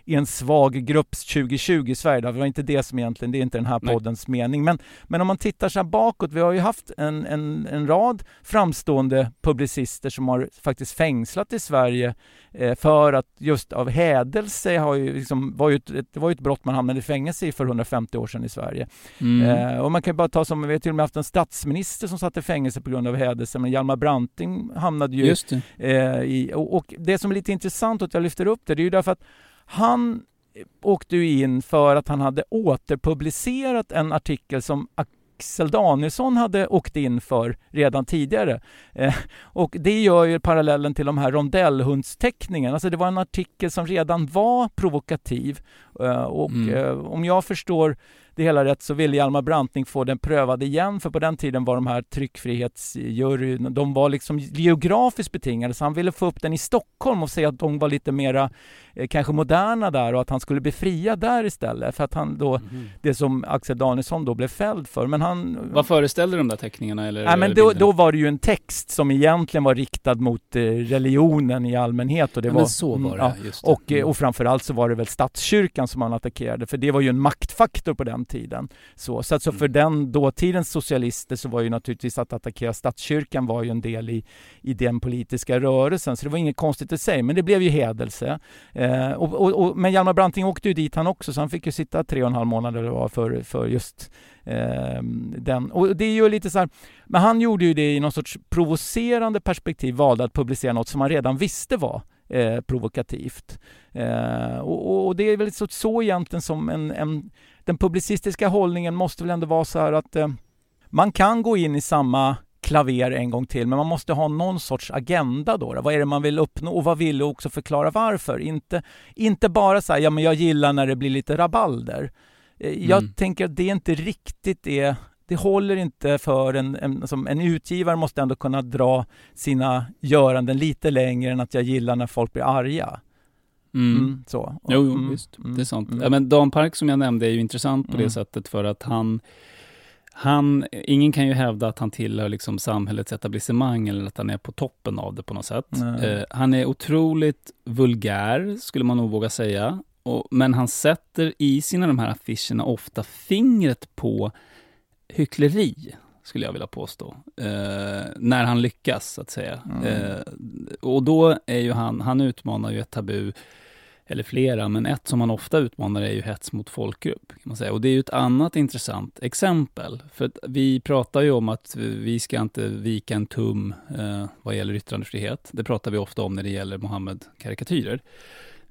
Speaker 4: är en svag grupps 2020 i Sverige. Det var inte det som egentligen, det är inte den här
Speaker 5: Nej.
Speaker 4: poddens mening. Men, men om man tittar så här bakåt, vi har ju haft en, en, en rad framstående publicister som har faktiskt fängslat i Sverige eh, för att just av hädelse har ju liksom, var ju ett, det var ju ett brott man hamnade i fängelse i för 150 år sedan i Sverige.
Speaker 5: mm.
Speaker 4: Eh, och man kan bara ta som, vi har till och med haft en statsminister som satt i fängelse på grund av hädelse, men Hjalmar Branting hamnade ju
Speaker 5: det.
Speaker 4: eh, i, och, och det som är lite intressant att jag lyfter upp det, det är ju därför att han åkte ju in för att han hade återpublicerat en artikel som Axel Danielsson hade åkt in för redan tidigare. Eh, och det gör ju parallellen till de här rondellhundsteckningarna. Alltså det var en artikel som redan var provokativ. Eh, och
Speaker 5: Mm.
Speaker 4: eh, om jag förstår det hela rätt så ville Hjalmar Branting få den prövad igen för på den tiden var de här tryckfrihetsjuryn, de var liksom geografiskt betingade så han ville få upp den i Stockholm och säga att de var lite mera eh, kanske moderna där och att han skulle bli fria där istället för att han då, det som Axel Danielsson då blev fälld för. Men han...
Speaker 5: Vad föreställde de där teckningarna eller?
Speaker 4: Nej, men då, då var det ju en text som egentligen var riktad mot eh, religionen i allmänhet. Och det
Speaker 5: Ja,
Speaker 4: var,
Speaker 5: men så var
Speaker 4: mm,
Speaker 5: det,
Speaker 4: ja.
Speaker 5: just det.
Speaker 4: Och,
Speaker 5: Mm.
Speaker 4: och framförallt så var det väl statskyrkan som han attackerade, för det var ju en maktfaktor på den tiden. Så, så, att, så för
Speaker 5: Mm.
Speaker 4: den dåtidens socialister så var ju naturligtvis att attackera statskyrkan var ju en del i, i den politiska rörelsen, så det var inget konstigt i sig, men det blev ju hedelse. Eh, och, och, och, men Hjalmar Branting åkte ju dit han också, så han fick ju sitta tre och en halv månad eller vad för, för just eh, den. Och det är ju lite så här, men han gjorde ju det i någon sorts provocerande perspektiv, valde att publicera något som han redan visste var eh, provokativt. Eh, och, och- det är väl så, så egentligen som en, en... Den publicistiska hållningen måste väl ändå vara så här att eh, man kan gå in i samma klaver en gång till, men man måste ha någon sorts agenda då. då. Vad är det man vill uppnå och vad vill du också förklara varför? Inte, inte bara säga ja men jag gillar när det blir lite rabalder. Eh, Jag
Speaker 5: Mm.
Speaker 4: tänker att det inte riktigt är det håller inte för en, en, som en utgivare måste ändå kunna dra sina göranden lite längre än att jag gillar när folk blir arga.
Speaker 5: Mm.
Speaker 4: Mm, så.
Speaker 5: Jo, jo
Speaker 4: Mm,
Speaker 5: visst.
Speaker 4: mm,
Speaker 5: Det är sant.
Speaker 4: mm.
Speaker 5: Ja, men Dan Park som jag nämnde är ju intressant på
Speaker 4: Mm.
Speaker 5: det sättet för att han han, ingen kan ju hävda att han tillhör liksom samhällets etablissemang eller att han är på toppen av det på något sätt. Eh, han är otroligt vulgär, skulle man nog våga säga. Och, men han sätter i sina de här affischerna ofta fingret på hyckleri, skulle jag vilja påstå. Eh, när han lyckas, så att säga.
Speaker 4: Mm.
Speaker 5: Eh, och då är ju han, han utmanar ju ett tabu, eller flera, men ett som han ofta utmanar är ju hets mot folkgrupp. Kan man säga. Och det är ju ett annat intressant exempel. För vi pratar ju om att vi ska inte vika en tum eh, vad gäller yttrandefrihet. Det pratar vi ofta om när det gäller Mohammed-karikatyrer.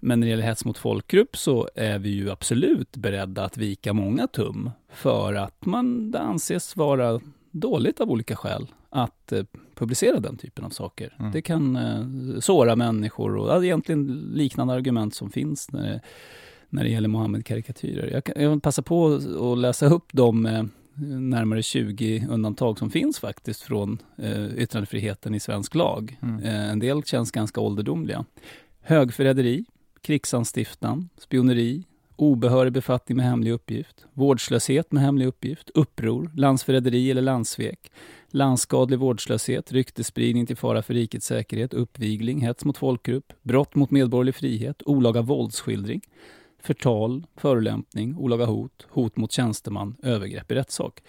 Speaker 5: Men när det gäller hets mot folkgrupp så är vi ju absolut beredda att vika många tum för att man det anses vara dåligt av olika skäl att eh, publicera den typen av saker.
Speaker 4: Mm.
Speaker 5: Det kan eh, såra människor och ja, egentligen liknande argument som finns när det, när det gäller Mohammed-karikatyrer. Jag, kan- jag vill passa på att läsa upp de eh, närmare 20 undantag som finns faktiskt från eh, yttrandefriheten i svensk lag.
Speaker 4: Mm.
Speaker 5: Eh, en del känns ganska ålderdomliga. Högförräderi, krigsanstiftan, spioneri, obehörig befattning med hemlig uppgift, vårdslöshet med hemlig uppgift, uppror, landsförräderi eller landssvek, landsskadlig vårdslöshet, ryktesspridning till fara för rikets säkerhet, uppvigling, hets mot folkgrupp, brott mot medborgerlig frihet, olaga våldsskildring, förtal, förolämpning, olaga hot, hot mot tjänsteman, övergrepp i rättssak.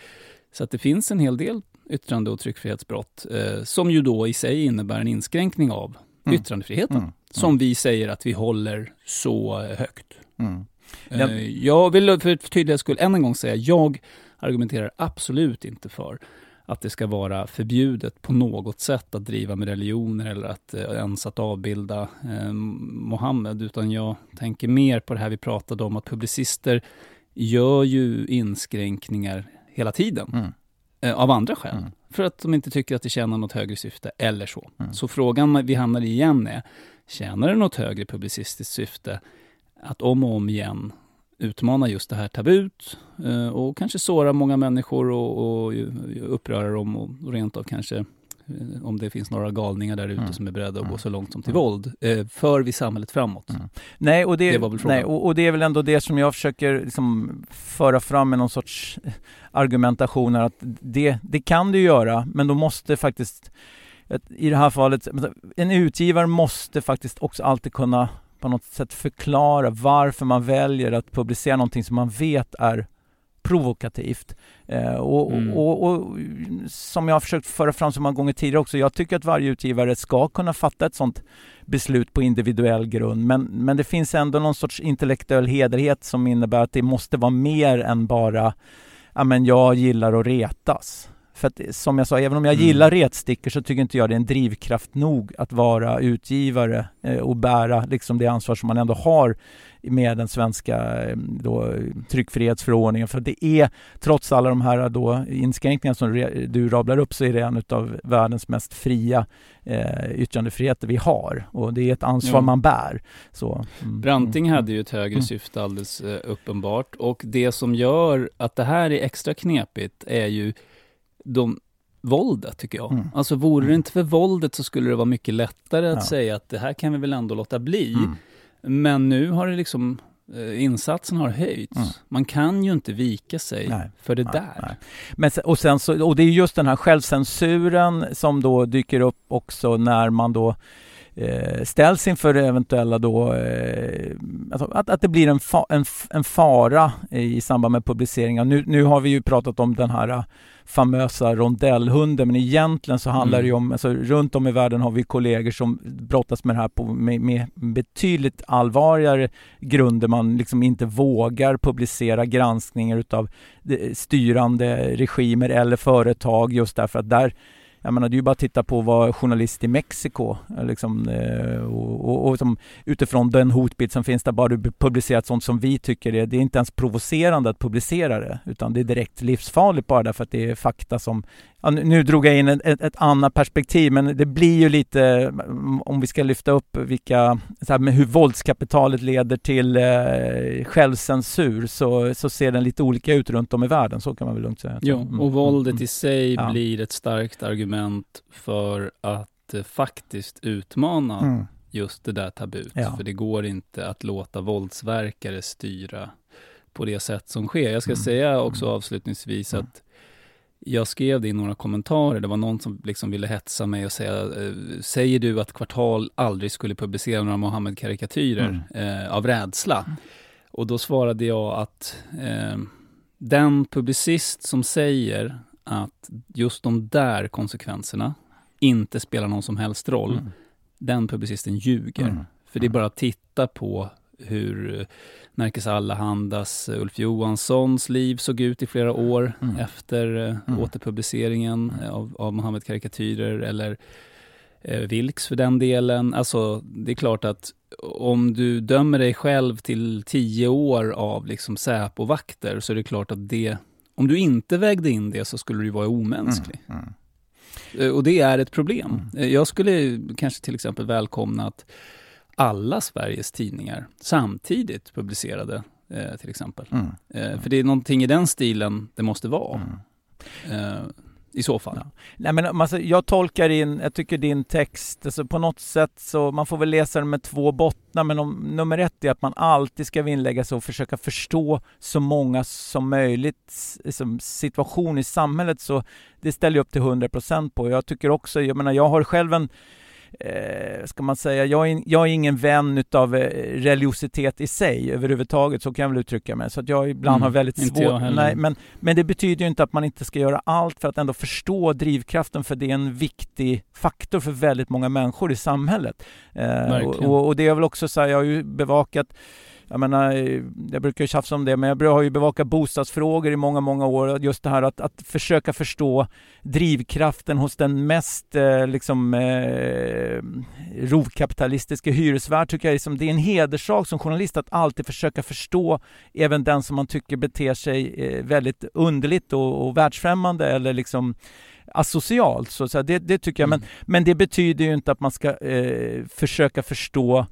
Speaker 5: Så att det finns en hel del yttrande och tryckfrihetsbrott eh, som ju då i sig innebär en inskränkning av
Speaker 4: Mm.
Speaker 5: yttrandefriheten
Speaker 4: Mm.
Speaker 5: som vi säger att vi håller så högt.
Speaker 4: Mm.
Speaker 5: Eh, Jag vill för tydlighets skull än en gång säga, jag argumenterar absolut inte för att det ska vara förbjudet på något sätt att driva med religioner eller att eh, ens att avbilda eh, Mohammed, utan jag tänker mer på det här vi pratade om, att publicister gör ju inskränkningar hela tiden.
Speaker 4: Mm.
Speaker 5: Eh, av andra skäl.
Speaker 4: Mm.
Speaker 5: För att de inte tycker att det tjänar något högre syfte, eller så.
Speaker 4: Mm.
Speaker 5: Så frågan vi hamnar i igen är, tjänar det något högre publicistiskt syfte att om och om igen utmana just det här tabut eh, och kanske såra många människor och, och uppröra dem och, rent av kanske om det finns några galningar där ute
Speaker 4: Mm.
Speaker 5: som är beredda att
Speaker 4: Mm.
Speaker 5: gå så långt som till
Speaker 4: Mm.
Speaker 5: våld. Eh, för vi samhället framåt.
Speaker 4: Mm. Nej, och det,
Speaker 5: Det
Speaker 4: nej och, och det är väl ändå det som jag försöker liksom föra fram med någon sorts argumentation här, att det, det kan du göra, men då måste faktiskt att i det här fallet, en utgivare måste faktiskt också alltid kunna på något sätt förklara varför man väljer att publicera någonting som man vet är provokativt. Eh, och,
Speaker 5: Mm.
Speaker 4: och, och som jag har försökt föra fram så många gånger tidigare också, jag tycker att varje utgivare ska kunna fatta ett sånt beslut på individuell grund. Men, men det finns ändå någon sorts intellektuell hederlighet som innebär att det måste vara mer än bara ja men jag gillar att retas. För att som jag sa, även om jag
Speaker 5: Mm.
Speaker 4: gillar retstickor så tycker inte jag det är en drivkraft nog att vara utgivare eh, och bära liksom det ansvar som man ändå har med den svenska eh, då, tryckfrihetsförordningen. För det är, trots alla de här då inskränkningarna som du rablar upp, så är det en av världens mest fria eh, yttrandefriheter vi har. Och det är ett ansvar
Speaker 5: Ja.
Speaker 4: man bär. Så, mm,
Speaker 5: Branting
Speaker 4: mm,
Speaker 5: hade ju ett högre
Speaker 4: Mm.
Speaker 5: syfte alldeles eh, uppenbart. Och det som gör att det här är extra knepigt är ju de, våldet, tycker jag.
Speaker 4: Mm.
Speaker 5: Alltså vore det
Speaker 4: Mm.
Speaker 5: inte för våldet så skulle det vara mycket lättare att
Speaker 4: Ja.
Speaker 5: säga att det här kan vi väl ändå låta bli.
Speaker 4: Mm.
Speaker 5: Men nu har det liksom, eh, insatsen har höjts.
Speaker 4: Mm.
Speaker 5: Man kan ju inte vika sig
Speaker 4: Nej.
Speaker 5: för det
Speaker 4: Nej,
Speaker 5: där.
Speaker 4: nej. Men, och, sen så, och det är just den här självcensuren som då dyker upp också när man då eh, ställs inför eventuella då, eh, alltså att, att det blir en, fa, en, en fara i samband med publicering. Nu, nu har vi ju pratat om den här eh, famösa rondellhunden, men egentligen så handlar
Speaker 5: Mm.
Speaker 4: det ju om, alltså runt om i världen har vi kollegor som brottas med det här på, med, med betydligt allvarligare grunder. Man liksom inte vågar publicera granskningar utav de- styrande regimer eller företag just därför att där jag menar, det är ju bara att titta på vad journalist i Mexiko, eh, liksom, eh, och, och, och som, utifrån den hotbild som finns där, bara du publicerat sånt som vi tycker är, det är inte ens provocerande att publicera det, utan det är direkt livsfarligt bara därför att det är fakta som, ja, nu, drog jag in ett, ett, annat perspektiv, men det blir ju lite, mm, om vi ska lyfta upp vilka, så här, med hur våldskapitalet leder till eh, självcensur, så, så ser den lite olika ut runt om i världen, så kan man väl lugnt säga.
Speaker 5: Ja,
Speaker 4: Mm,
Speaker 5: och våldet
Speaker 4: mm,
Speaker 5: i sig
Speaker 4: Ja.
Speaker 5: blir ett starkt argument för att eh, faktiskt utmana
Speaker 4: mm.
Speaker 5: just det där tabut.
Speaker 4: Ja.
Speaker 5: För det går inte att låta våldsverkare styra på det sätt som sker. Jag ska
Speaker 4: Mm.
Speaker 5: säga också
Speaker 4: Mm.
Speaker 5: avslutningsvis
Speaker 4: Mm.
Speaker 5: att jag skrev det i några kommentarer. Det var någon som liksom ville hetsa mig och säga, eh, säger du att Kvartal aldrig skulle publicera några Mohammed-karikatyrer eh, av rädsla? Och då svarade jag att eh, den publicist som säger att just de där konsekvenserna inte spelar någon som helst roll,
Speaker 4: Mm.
Speaker 5: den publicisten ljuger.
Speaker 4: Mm.
Speaker 5: För det är bara att titta på hur Nerikes Allahandas Ulf Johanssons liv såg ut i flera år
Speaker 4: Mm.
Speaker 5: efter eh,
Speaker 4: Mm.
Speaker 5: återpubliceringen eh, av, av Mohammed-karikatyrer eller eh, Vilks för den delen. Alltså, det är klart att om du dömer dig själv till tio år av liksom Säpo-vakter så är det klart att det Om du inte vägde in det så skulle du vara omänsklig.
Speaker 4: Mm, mm.
Speaker 5: Eh, Och det är ett problem. Eh, Jag skulle kanske till exempel välkomna att alla Sveriges tidningar samtidigt publicerade eh, till exempel.
Speaker 4: Mm.
Speaker 5: Eh, för det är någonting i den stilen det måste vara.
Speaker 4: Mm.
Speaker 5: Eh, i så fall.
Speaker 4: Ja. Nej, men alltså, jag tolkar in, jag tycker din text, alltså, på något sätt så, man får väl läsa den med två bottnar, men om, nummer ett är att man alltid ska vinnlägga sig och försöka förstå så många som möjligt liksom, situation i samhället, så det ställer jag upp till 100% på. Jag tycker också, jag menar, jag har själv en Eh, ska man säga, jag är, jag är ingen vän utav eh, religiositet i sig överhuvudtaget, så kan jag väl uttrycka mig. Så att jag ibland
Speaker 5: Mm,
Speaker 4: har väldigt svårt... Nej, men, men det betyder ju inte att man inte ska göra allt för att ändå förstå drivkraften, för det är en viktig faktor för väldigt många människor i samhället. Eh, och, och det är väl också så här, jag har ju bevakat jag menar, jag brukar ju tjafsa om det, men jag har ju bevakat bostadsfrågor i många, många år. Just det här att, att försöka förstå drivkraften hos den mest eh, liksom, eh, rovkapitalistiska hyresvärd tycker jag liksom, det är en hederssak som journalist att alltid försöka förstå även den som man tycker beter sig eh, väldigt underligt och, och världsfrämmande eller liksom asocialt. Så, så det, det tycker jag, men, men det betyder ju inte att man ska eh, försöka förstå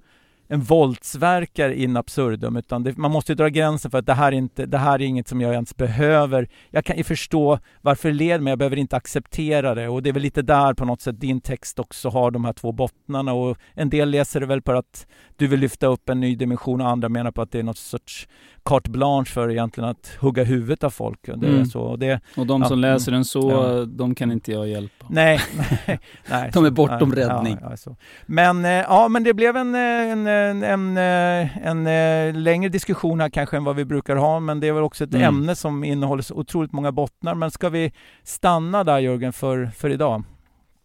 Speaker 4: en våldsverkare in absurdum utan det, man måste ju dra gränsen för att det här, är inte, det här är inget som jag ens behöver. Jag kan ju förstå varför det leder men jag behöver inte acceptera det och det är väl lite där på något sätt din text också har de här två bottnarna och en del läser det väl på att du vill lyfta upp en ny dimension och andra menar på att det är något sorts carte blanche för egentligen att hugga huvudet av folk. Det är
Speaker 5: Mm.
Speaker 4: så, och det,
Speaker 5: Och de
Speaker 4: Ja,
Speaker 5: som läser den så,
Speaker 4: Ja.
Speaker 5: de kan inte jag hjälpa.
Speaker 4: Nej, nej, [LAUGHS] [LAUGHS] nej.
Speaker 5: De är bortom
Speaker 4: Nej,
Speaker 5: räddning.
Speaker 4: Ja, ja. Men, eh, ja, men det blev en, eh, en, en, en, eh, en, eh, längre diskussion här kanske än vad vi brukar ha, men det är väl också ett
Speaker 5: Mm.
Speaker 4: ämne som innehåller så otroligt många bottnar. Men ska vi stanna där Jörgen för, för idag?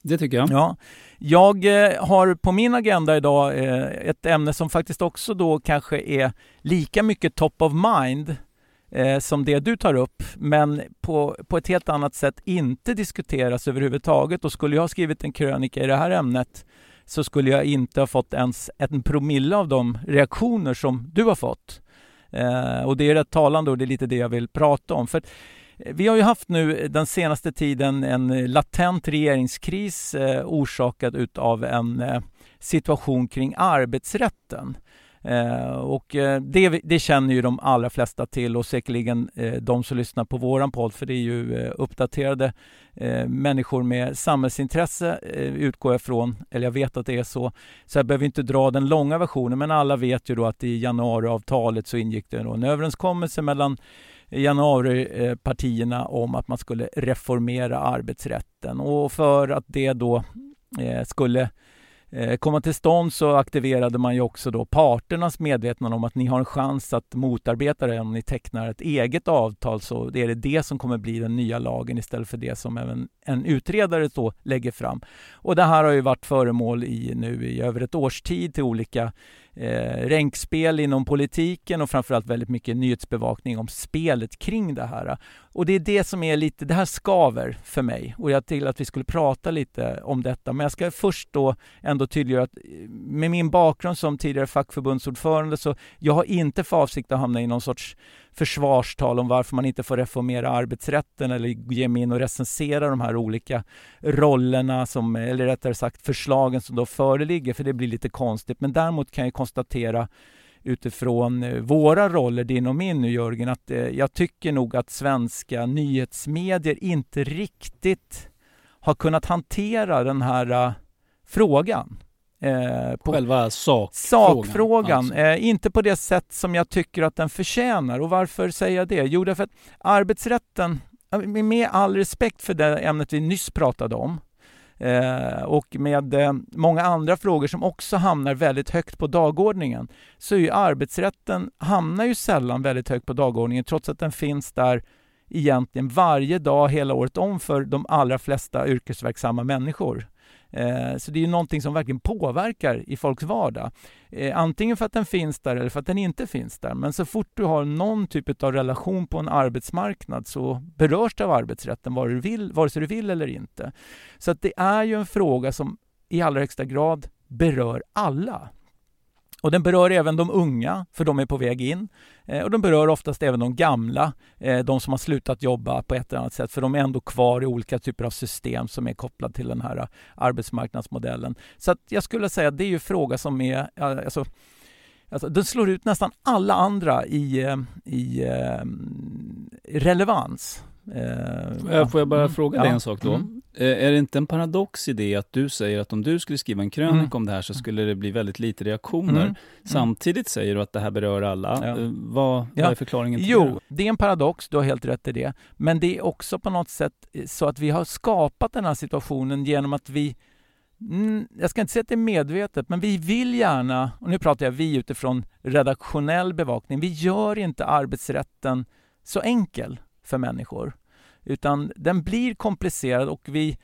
Speaker 5: Det tycker jag.
Speaker 4: Ja. Jag eh, har på min agenda idag eh, ett ämne som faktiskt också då kanske är lika mycket top of mind eh, som det du tar upp, men på, på ett helt annat sätt inte diskuteras överhuvudtaget. Och skulle jag ha skrivit en krönika i det här ämnet så skulle jag inte ha fått ens en promille av de reaktioner som du har fått. Och det är rätt talande och det är lite det jag vill prata om. För vi har ju haft nu den senaste tiden en latent regeringskris eh, orsakad utav en eh, situation kring arbetsrätten. Eh, och eh, det, det känner ju de allra flesta till och säkerligen eh, de som lyssnar på våran podd för det är ju eh, uppdaterade eh, människor med samhällsintresse eh, utgår jag från, eller jag vet att det är så. Så jag behöver inte dra den långa versionen men alla vet ju då att i januariavtalet så ingick det en överenskommelse mellan januaripartierna om att man skulle reformera arbetsrätten och för att det då eh, skulle eh, komma till stånd så aktiverade man ju också då parternas medvetande om att ni har en chans att motarbeta det om ni tecknar ett eget avtal så det är det det som kommer bli den nya lagen istället för det som även en utredare då lägger fram. Och det här har ju varit föremål i nu i över ett års tid till olika eh, ränkspel inom politiken och framförallt väldigt mycket nyhetsbevakning om spelet kring det här. Och det är det som är lite, det här skaver för mig och jag till att vi skulle prata lite om detta. Men jag ska först då ändå tydliggöra att eh, med min bakgrund som tidigare fackförbundsordförande så jag har inte för avsikt att hamna i någon sorts försvarstal om varför man inte får reformera arbetsrätten eller ge mig in och recensera de här olika rollerna som, eller rättare sagt förslagen som då föreligger för det blir lite konstigt. Men däremot kan jag konstatera utifrån eh, våra roller, din och min nu Jörgen, att eh, jag tycker nog att svenska nyhetsmedier inte riktigt har kunnat hantera den här eh, frågan. Eh, på
Speaker 5: Själva sakfrågan.
Speaker 4: sakfrågan,
Speaker 5: alltså.
Speaker 4: eh, inte på det sätt som jag tycker att den förtjänar. Och varför säger jag det? Jo, därför att arbetsrätten, med all respekt för det ämnet vi nyss pratade om, eh, och med eh, många andra frågor som också hamnar väldigt högt på dagordningen, så är ju arbetsrätten hamnar ju sällan väldigt högt på dagordningen trots att den finns där egentligen varje dag hela året om för de allra flesta yrkesverksamma människor. Eh, Så det är ju någonting som verkligen påverkar i folks vardag. Eh, Antingen för att den finns där eller för att den inte finns där. Men så fort du har någon typ av relation på en arbetsmarknad så berörs det av arbetsrätten vare, du vill, vare sig du vill eller inte. Så att det är ju en fråga som i allra högsta grad berör alla. Och den berör även de unga, för de är på väg in. Eh, och den berör oftast även de gamla, eh, de som har slutat jobba på ett eller annat sätt, för de är ändå kvar i olika typer av system som är kopplade till den här eh, arbetsmarknadsmodellen. Så att jag skulle säga att det är ju en fråga som är, eh, alltså, Alltså, den slår ut nästan alla andra i, eh, i relevans.
Speaker 5: Eh, Får jag bara mm. fråga dig en sak då?
Speaker 4: Mm.
Speaker 5: Eh, är det inte en paradox i det att du säger att om du skulle skriva en krönika mm. om det här så skulle det bli väldigt lite reaktioner. Mm. mm. Samtidigt säger du att det här berör alla. Ja. Eh, vad, ja. vad är förklaringen till
Speaker 4: jo,
Speaker 5: det? Jo,
Speaker 4: det är en paradox, du har helt rätt i det. Men det är också på något sätt så att vi har skapat den här situationen genom att vi mm, jag ska inte säga att det är medvetet, men vi vill gärna, och nu pratar jag vi utifrån redaktionell bevakning, vi gör inte arbetsrätten så enkel för människor. Utan den blir komplicerad och vi,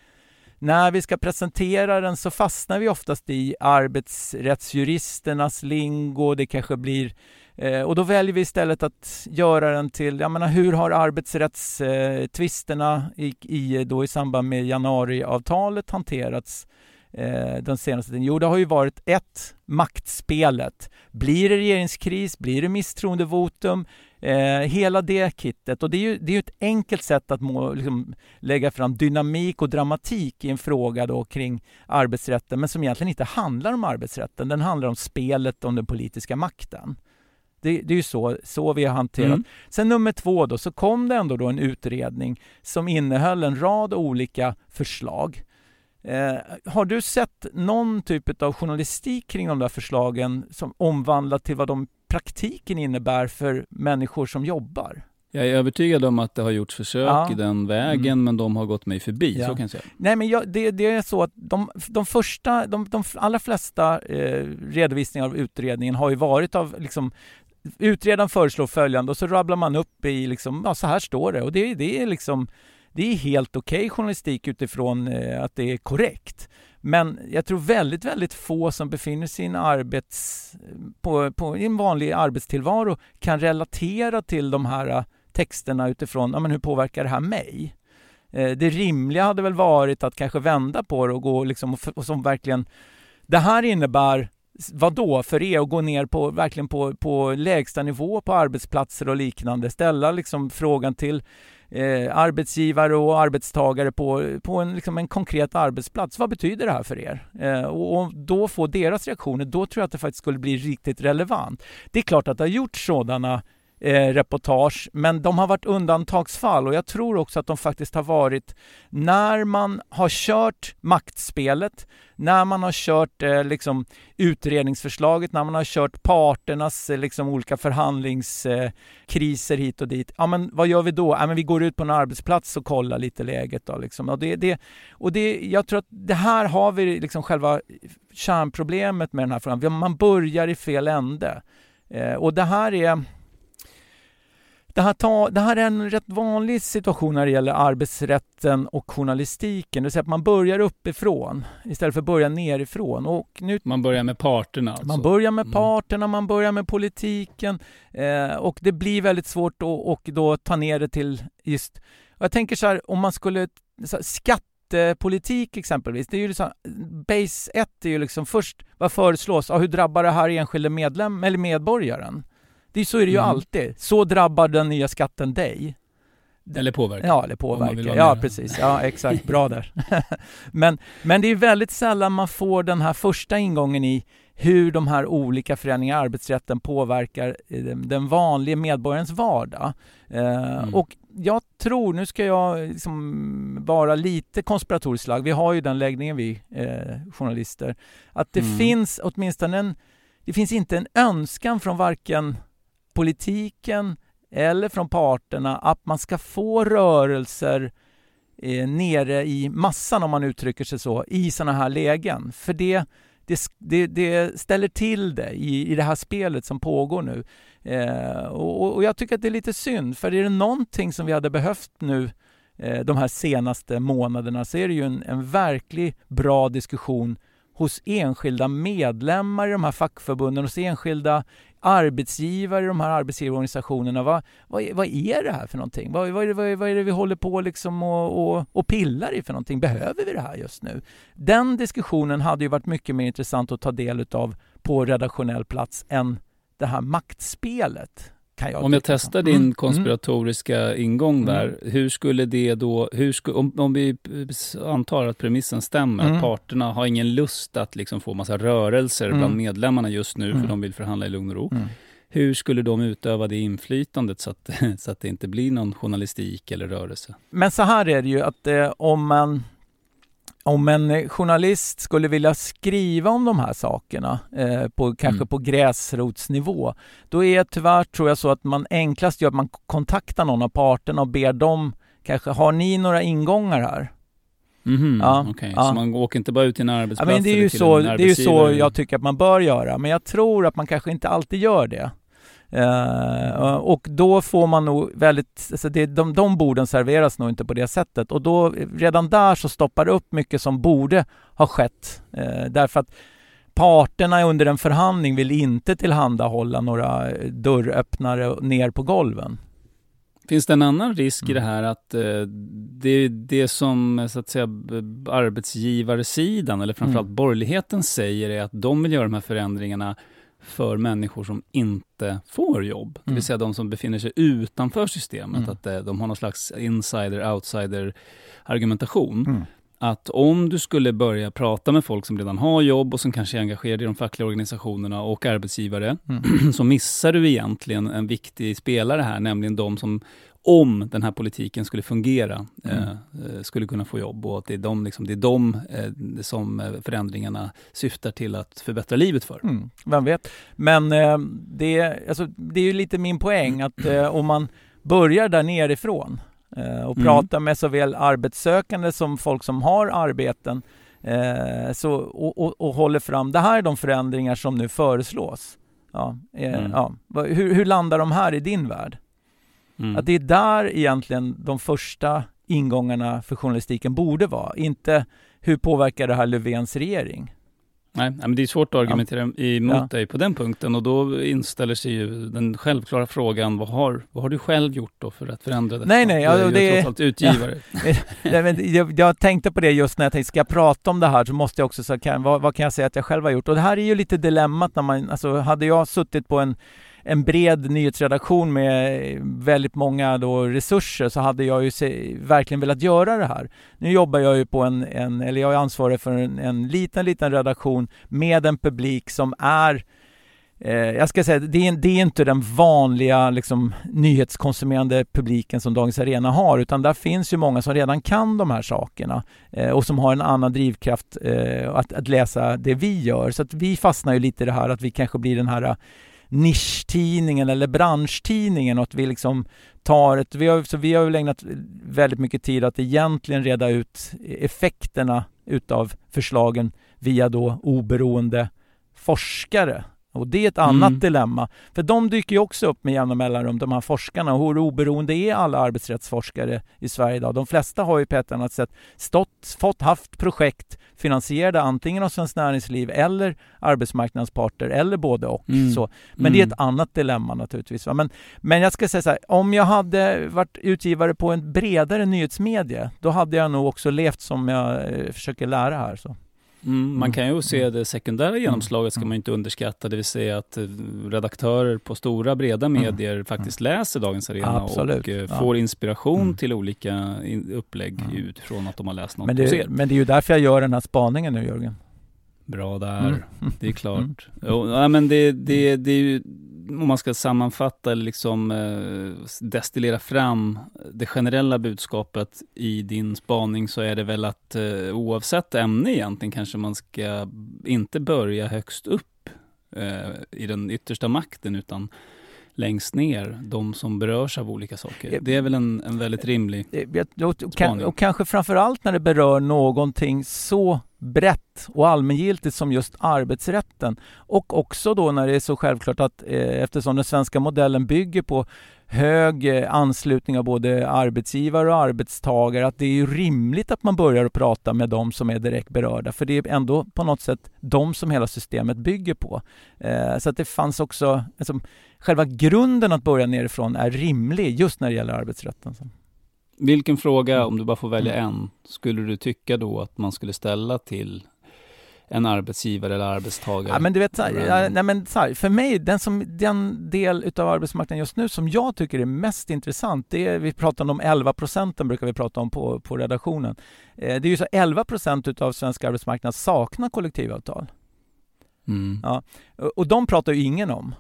Speaker 4: när vi ska presentera den så fastnar vi oftast i arbetsrättsjuristernas lingo. Det kanske blir eh, och då väljer vi istället att göra den till, jag menar hur har arbetsrättstvisterna i, i, då i samband med januariavtalet hanterats eh, den senaste tiden? Jo, det har ju varit ett, maktspelet. Blir det regeringskris? Blir det misstroendevotum? Eh, hela det kittet. Och det är ju det är ett enkelt sätt att må, liksom, lägga fram dynamik och dramatik i en fråga då kring arbetsrätten, men som egentligen inte handlar om arbetsrätten. Den handlar om spelet om den politiska makten. Det, det, är ju så, så vi har hanterat. Mm. Sen nummer två då, så kom det ändå då en utredning som innehöll en rad olika förslag. Eh, har du sett någon typ av journalistik kring de där förslagen som omvandlat till vad de praktiken innebär för människor som jobbar?
Speaker 5: Jag är övertygad om att det har gjorts försök ja. i den vägen, mm. men de har gått mig förbi. Ja. Så kan jag säga.
Speaker 4: Nej, men jag, det, det, är så att de, de första, de, de allra flesta eh, redovisningar av utredningen har ju varit av liksom Utredaren föreslår följande och så rabblar man upp i liksom, ja så här står det och det, det är liksom det är helt okej okay journalistik utifrån eh, att det är korrekt. Men jag tror väldigt, väldigt få som befinner sig i en, arbets, på, på, en vanlig arbetstillvaro kan relatera till de här äh, texterna utifrån ja, men hur påverkar det här mig? Eh, det rimliga hade väl varit att kanske vända på det och gå liksom och, och som verkligen det här innebär vad då för er att gå ner på verkligen på, på lägsta nivå på arbetsplatser och liknande. Ställa liksom frågan till eh, arbetsgivare och arbetstagare på, på en, liksom en konkret arbetsplats. Vad betyder det här för er? Eh, och, och, då få deras reaktioner, då tror jag att det faktiskt skulle bli riktigt relevant. Det är klart att det har gjorts sådana eh, reportage, men de har varit undantagsfall och jag tror också att de faktiskt har varit när man har kört maktspelet, när man har kört eh, liksom utredningsförslaget, när man har kört parternas eh, liksom olika förhandlingskriser eh, hit och dit. Ja, men vad gör vi då? Ja, men vi går ut på en arbetsplats och kollar lite läget. Då, liksom. och det, det, och det, jag tror att det här har vi liksom själva kärnproblemet med den här frågan. Man börjar i fel ände. Eh, och det här är det här, ta, det här är en rätt vanlig situation när det gäller arbetsrätten och journalistiken. Det vill säga att man börjar uppifrån istället för att börja nerifrån. Och nu,
Speaker 5: man börjar med parterna? Alltså.
Speaker 4: Man börjar med mm. parterna, man börjar med politiken eh, och det blir väldigt svårt att och då ta ner det till just... Jag tänker så här, om man skulle... Så här, skattepolitik exempelvis, det är ju liksom, base 1 är ju liksom först, vad föreslås? Ja, hur drabbar det här enskilda medlem eller medborgaren? Det är, så är det ju mm. alltid. Så drabbar den nya skatten dig.
Speaker 5: Eller påverkar.
Speaker 4: Ja, eller påverkar. Ja, precis. Ja, exakt. Bra där. [LAUGHS] men, men det är väldigt sällan man får den här första ingången i hur de här olika förändringarna i arbetsrätten påverkar eh, den vanliga medborgarens vardag. Eh, mm. Och jag tror, nu ska jag liksom vara lite konspiratoriskt lagd, vi har ju den läggningen vi eh, journalister, att det mm. finns åtminstone en, det finns inte en önskan från varken politiken eller från parterna att man ska få rörelser eh, nere i massan, om man uttrycker sig så, i sådana här lägen. För det, det, det, det, ställer till det i, i det här spelet som pågår nu. Eh, och, och, jag tycker att det är lite synd, för är det någonting som vi hade behövt nu eh, de här senaste månaderna så är det ju en, en verklig bra diskussion hos enskilda medlemmar i de här fackförbunden, hos enskilda arbetsgivare i de här arbetsgivarorganisationerna. Vad, vad, vad är det här för någonting? Vad, vad, är, det, vad, vad är det vi håller på liksom och, och, och pillar i för någonting? Behöver vi det här just nu? Den diskussionen hade ju varit mycket mer intressant att ta del av på redaktionell plats än det här maktspelet. Kan jag
Speaker 5: om jag testar din
Speaker 4: Mm,
Speaker 5: konspiratoriska ingång
Speaker 4: Mm.
Speaker 5: där, hur skulle det då, hur sku, om, om vi antar att premissen stämmer,
Speaker 4: Mm.
Speaker 5: att parterna har ingen lust att liksom få massa rörelser
Speaker 4: Mm.
Speaker 5: bland medlemmarna just nu,
Speaker 4: Mm.
Speaker 5: för de vill förhandla i lugn och ro.
Speaker 4: Mm.
Speaker 5: Hur skulle de utöva det inflytandet så att, [LAUGHS] så att det inte blir någon journalistik eller rörelse?
Speaker 4: Men så här är det ju att eh, om man om en eh, journalist skulle vilja skriva om de här sakerna, eh, på, kanske
Speaker 5: Mm.
Speaker 4: på gräsrotsnivå, då är tyvärr tror jag så att man enklast gör att man kontaktar någon av parterna och ber dem kanske, har ni några ingångar här?
Speaker 5: Mhm,
Speaker 4: Ja,
Speaker 5: okej.
Speaker 4: ja.
Speaker 5: Så man åker inte bara ut till en
Speaker 4: Ja,
Speaker 5: arbetsplats
Speaker 4: men det är ju så, det är ju så jag tycker att man bör göra, men jag tror att man kanske inte alltid gör det. Eh, och då får man nog väldigt, alltså det, de, de borden serveras nog inte på det sättet och då redan där så stoppar det upp mycket som borde ha skett. Eh, därför att parterna under en förhandling vill inte tillhandahålla några dörröppnare ner på golven.
Speaker 5: Finns det en annan risk i det
Speaker 4: Mm.
Speaker 5: här att eh, det, det som så att säga arbetsgivarsidan eller framförallt
Speaker 4: Mm.
Speaker 5: borgerligheten säger är att de vill göra de här förändringarna för människor som inte får jobb. Det
Speaker 4: Mm.
Speaker 5: vill säga de som befinner sig utanför systemet.
Speaker 4: Mm.
Speaker 5: Att eh, de har någon slags insider-outsider argumentation.
Speaker 4: Mm.
Speaker 5: Att om du skulle börja prata med folk som redan har jobb och som kanske är engagerade i de fackliga organisationerna och arbetsgivare,
Speaker 4: Mm. [CLEARS THROAT]
Speaker 5: så missar du egentligen en viktig spelare här, nämligen de som, om den här politiken skulle fungera,
Speaker 4: Mm.
Speaker 5: eh, eh, skulle kunna få jobb och att det är de, liksom, det är de eh, som eh, förändringarna syftar till att förbättra livet för.
Speaker 4: Mm, vem vet. Men eh, det, alltså, det är ju lite min poäng att [CLEARS THROAT] eh, om man börjar där nerifrån och
Speaker 5: Mm.
Speaker 4: pratar med såväl arbetssökande som folk som har arbeten så, och, och, och håller fram, det här är de förändringar som nu föreslås. Ja,
Speaker 5: Mm.
Speaker 4: ja. Hur, hur landar de här i din värld?
Speaker 5: Mm.
Speaker 4: Att det är där egentligen de första ingångarna för journalistiken borde vara. Inte hur påverkar det här Löfvens regering?
Speaker 5: Nej, men det är svårt att argumentera emot
Speaker 4: Ja.
Speaker 5: dig på den punkten och då inställer sig ju den självklara frågan, vad har, vad har du själv gjort då för att förändra detta?
Speaker 4: Nej, nej, ja,
Speaker 5: är
Speaker 4: det-
Speaker 5: trots allt utgivare. [LAUGHS]
Speaker 4: Men jag, jag tänkte på det just när jag tänkte, ska jag prata om det här så måste jag också säga, vad, vad kan jag säga att jag själv har gjort? Och det här är ju lite dilemmat när man, alltså hade jag suttit på en, en bred nyhetsredaktion med väldigt många då resurser så hade jag ju se, verkligen velat göra det här. Nu jobbar jag ju på en, en eller jag är ansvarig för en, en liten, liten redaktion med en publik som är eh, jag ska säga, det är, det är inte den vanliga liksom, nyhetskonsumerande publiken som Dagens Arena har, utan där finns ju många som redan kan de här sakerna eh, och som har en annan drivkraft eh, att, att läsa det vi gör. Så att vi fastnar ju lite i det här att vi kanske blir den här eh, nischtidningen eller branschtidningen och att vi liksom tar ett... Vi har, så vi har väl ägnat väldigt mycket tid att egentligen reda ut effekterna utav förslagen via då oberoende forskare. Och det är ett annat
Speaker 5: Mm.
Speaker 4: dilemma. För de dyker ju också upp med jämna mellanrum, de här forskarna. Och hur oberoende är alla arbetsrättsforskare i Sverige idag? De flesta har ju på ett annat sätt stått, fått, haft projekt finansierade antingen av Svenskt Näringsliv eller arbetsmarknadsparter eller både och.
Speaker 5: Mm.
Speaker 4: Så. Men det är
Speaker 5: Mm.
Speaker 4: ett annat dilemma naturligtvis. va. Men, men jag ska säga så här, om jag hade varit utgivare på en bredare nyhetsmedie, då hade jag nog också levt som jag eh, försöker lära här. Så.
Speaker 5: Mm, man kan ju se
Speaker 4: Mm.
Speaker 5: det sekundära genomslaget ska
Speaker 4: Mm.
Speaker 5: man inte underskatta, det vill säga att eh, redaktörer på stora breda medier faktiskt läser Dagens Arena
Speaker 4: Mm. Absolut,
Speaker 5: och eh,
Speaker 4: ja.
Speaker 5: får inspiration
Speaker 4: Mm.
Speaker 5: till olika in- upplägg
Speaker 4: Mm.
Speaker 5: utifrån att de har läst något
Speaker 4: Men det, men det är ju därför jag gör den här spaningen nu Jörgen.
Speaker 5: Bra där,
Speaker 4: Mm.
Speaker 5: det är klart. [LAUGHS]
Speaker 4: Mm.
Speaker 5: Jo, ja, men det, det, det är ju, om man ska sammanfatta eller liksom eh, destillera fram det generella budskapet i din spaning så är det väl att eh, oavsett ämne egentligen kanske man ska inte börja högst upp eh, i den yttersta makten utan längst ner, de som berörs av olika saker. Det är väl en, en väldigt rimlig...
Speaker 4: Och,
Speaker 5: Spaning.
Speaker 4: och kanske framförallt när det berör någonting så brett och allmängiltigt som just arbetsrätten. Och också då när det är så självklart att eh, eftersom den svenska modellen bygger på hög eh, anslutning av både arbetsgivare och arbetstagare att det är rimligt att man börjar att prata med de som är direkt berörda för det är ändå på något sätt de som hela systemet bygger på. Eh, så att det fanns också, alltså, själva grunden att börja nerifrån är rimlig just när det gäller arbetsrätten.
Speaker 5: Vilken fråga,
Speaker 4: Mm.
Speaker 5: om du bara får välja
Speaker 4: Mm.
Speaker 5: en, skulle du tycka då att man skulle ställa till en arbetsgivare eller arbetstagare?
Speaker 4: Ja, men du vet, så här, ja, nej, men så här, för mig, den, som, den del utav arbetsmarknaden just nu som jag tycker är mest intressant, det är, vi pratar om de 11 procenten brukar vi prata om på, på redaktionen. Eh, det är ju så 11 procent utav svensk arbetsmarknad saknar kollektivavtal.
Speaker 5: Mm.
Speaker 4: Ja, och de pratar ju ingen om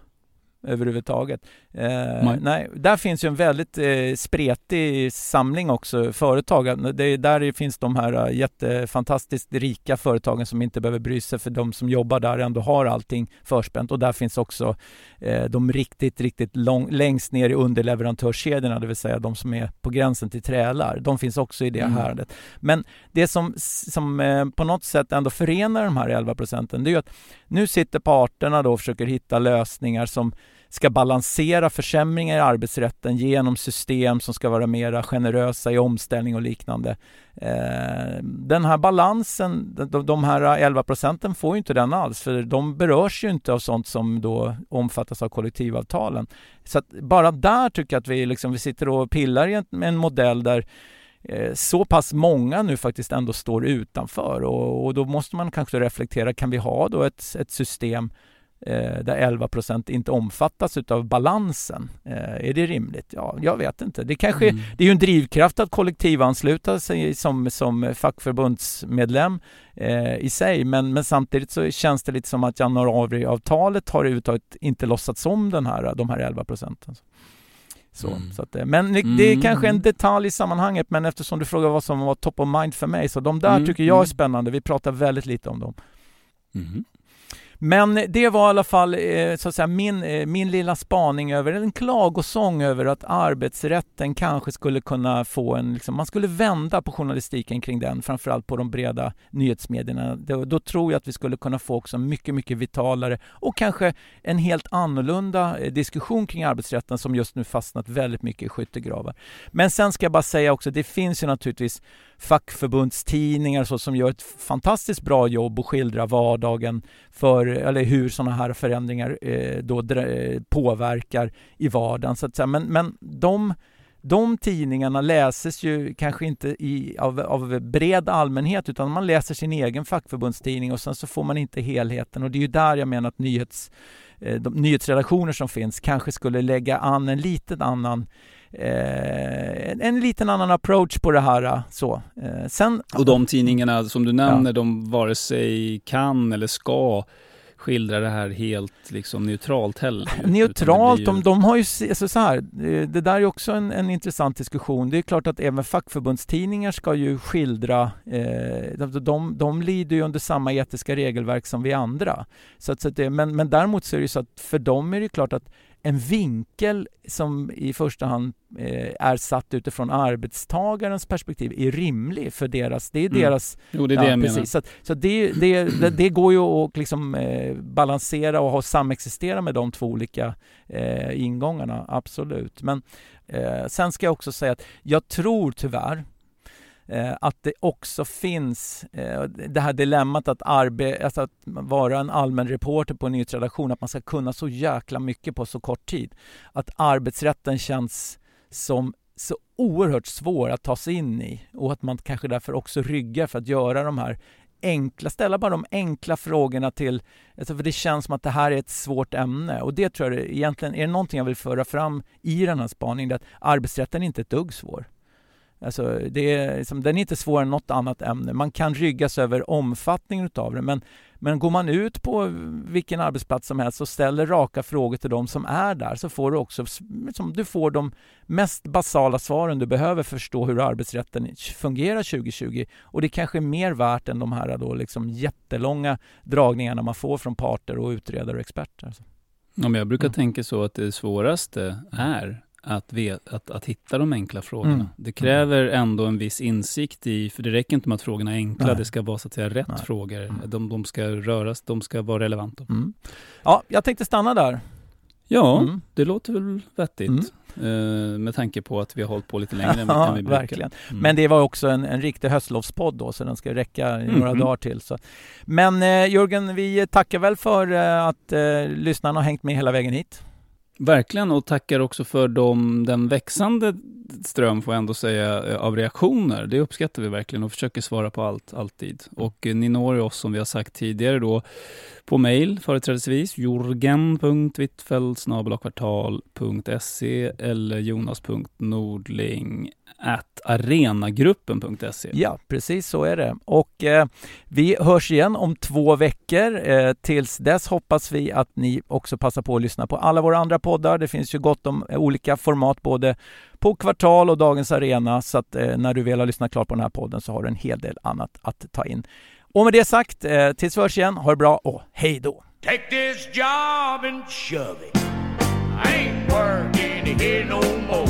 Speaker 4: överhuvudtaget. Eh, nej. där finns ju en väldigt eh, spretig samling också företag. Det, där finns de här uh, jättefantastiskt rika företagen som inte behöver bry sig för de som jobbar där ändå har allting förspänt och där finns också eh, de riktigt, riktigt lång, längst ner i underleverantörskedjorna, det vill säga de som är på gränsen till trälar. De finns också i det mm. häradet. Men det som, som eh, på något sätt ändå förenar de här 11 procenten, det är ju att nu sitter parterna då och försöker hitta lösningar som ska balansera försämringar i arbetsrätten genom system som ska vara mera generösa i omställning och liknande. Eh, den här balansen, de här 11 procenten får ju inte den alls för de berörs ju inte av sånt som då omfattas av kollektivavtalen. Så bara där tycker jag att vi, liksom, vi sitter och pillar i en modell där eh, så pass många nu faktiskt ändå står utanför och, och, då måste man kanske reflektera, kan vi ha då ett, ett system eh, där 11 procent inte omfattas utav balansen. Eh, är det rimligt? Ja, jag vet inte. Det, kanske, mm. det är ju en drivkraft att kollektivansluta sig som, som fackförbundsmedlem eh, i sig, men, men samtidigt så känns det lite som att januariavtalet har överhuvudtaget inte låtsats om den här, de här 11 procenten. Så, mm. så att, eh, men det, det är mm. kanske en detalj i sammanhanget, men eftersom du frågar vad som var top of mind för mig, så de där mm. tycker jag är mm. spännande. Vi pratar väldigt lite om dem. Men det var i alla fall eh, så att säga, min, eh, min lilla spaning över, en klagosång över att arbetsrätten kanske skulle kunna få en, liksom, man skulle vända på journalistiken kring den, framförallt på de breda nyhetsmedierna. Då, då tror jag att vi skulle kunna få också mycket, mycket vitalare och kanske en helt annorlunda eh, diskussion kring arbetsrätten som just nu fastnat väldigt mycket i skyttegravar. Men sen ska jag bara säga också, det finns ju naturligtvis fackförbundstidningar så som gör ett fantastiskt bra jobb och skildrar vardagen för, eller hur sådana här förändringar eh, då eh, påverkar i vardagen. Så att säga. Men, men de, de tidningarna läses ju kanske inte i, av, av bred allmänhet utan man läser sin egen fackförbundstidning och sen så får man inte helheten och det är ju där jag menar att nyhets, eh, de nyhetsredaktioner som finns kanske skulle lägga an en liten annan eh, en liten annan approach på det här. Eh, så. Eh, sen,
Speaker 5: och de tidningarna som du nämner, ja. de vare sig kan eller ska skildra det här helt liksom neutralt heller. [LAUGHS]
Speaker 4: Neutralt, ju... de, de har ju, alltså så här, det där är också en, en intressant diskussion. Det är klart att även fackförbundstidningar ska ju skildra, eh, de, de lider ju under samma etiska regelverk som vi andra. Så att, så att det, men, men däremot så är det så att för dem är det klart att en vinkel som i första hand eh, är satt utifrån arbetstagarens perspektiv är rimlig för deras, det är mm. deras...
Speaker 5: Jo, det är det jag precis.
Speaker 4: menar. Så, så det, det, det, det, går ju att liksom, eh, balansera och ha, samexistera med de två olika eh, ingångarna, absolut. Men eh, sen ska jag också säga att jag tror tyvärr Eh, att det också finns eh, det här dilemmat att, arbe alltså att vara en allmän reporter på en nyhetsredaktion, att man ska kunna så jäkla mycket på så kort tid. Att arbetsrätten känns som så oerhört svår att ta sig in i och att man kanske därför också ryggar för att göra de här enkla, ställa bara de enkla frågorna till, alltså för det känns som att det här är ett svårt ämne och det tror jag egentligen, är det någonting jag vill föra fram i den här spaningen, det är att arbetsrätten är inte ett dugg svår. Alltså det är, liksom, den är inte svårare än något annat ämne. Man kan ryggas över omfattningen utav det men, men går man ut på vilken arbetsplats som helst och ställer raka frågor till de som är där så får du också liksom, du får de mest basala svaren du behöver förstå hur arbetsrätten fungerar 2020 och det kanske är mer värt än de här då liksom jättelånga dragningarna man får från parter och utredare och experter.
Speaker 5: Ja, men jag brukar mm. tänka så att det svåraste är att, att, att hitta de enkla frågorna. Mm. Det kräver ändå en viss insikt i, för det räcker inte med att frågorna är enkla, Nej. det ska vara så att säga rätt Nej. frågor. Mm. De, de ska röras, de ska vara relevanta.
Speaker 4: Mm. Ja, jag tänkte stanna där.
Speaker 5: Ja, mm. det låter väl vettigt. Mm. Uh, med tanke på att vi har hållit på lite längre än [LAUGHS]
Speaker 4: ja,
Speaker 5: vi
Speaker 4: brukar. Verkligen. Mm. Men det var också en, en riktig höstlovspodd då, så den ska räcka i några dagar till. Så. Men uh, Jörgen, vi tackar väl för uh, att uh, lyssnarna har hängt med hela vägen hit.
Speaker 5: Verkligen, och tackar också för de, den växande ström, får jag ändå säga, eh, av reaktioner. Det uppskattar vi verkligen och försöker svara på allt, alltid. Och eh, ni når ju oss, som vi har sagt tidigare, då på mejl företrädesvis, jorgen.wittfeldt.kvartal.se eller jonas.nordling arenagruppen.se.
Speaker 4: Ja, precis så är det. Och eh, vi hörs igen om två veckor. Eh, tills dess hoppas vi att ni också passar på att lyssna på alla våra andra poddar. Det finns ju gott om eh, olika format både på Kvartal och Dagens Arena så att eh, när du väl har lyssnat klart på den här podden så har du en hel del annat att ta in. Och med det sagt, eh, tills vi hörs igen, ha det bra och hej då!
Speaker 3: Take this job and shove it. I ain't working here no more.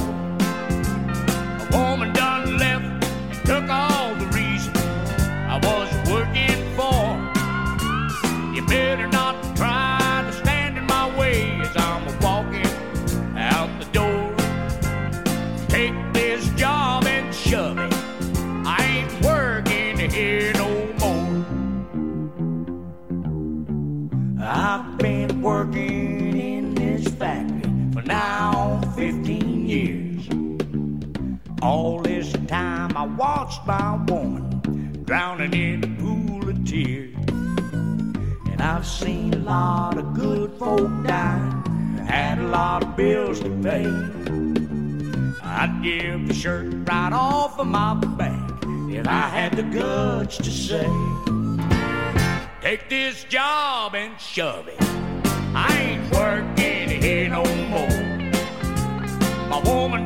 Speaker 3: A woman done left and took all the reason I was working for. You better I've been working in this factory for now 15 years. All this time I watched my woman drowning in a pool of tears. And I've seen a lot of good folk die, had a lot of bills to pay. I'd give the shirt right off of my back if I had the guts to say. Take this job and shove it. I ain't working here no more. My woman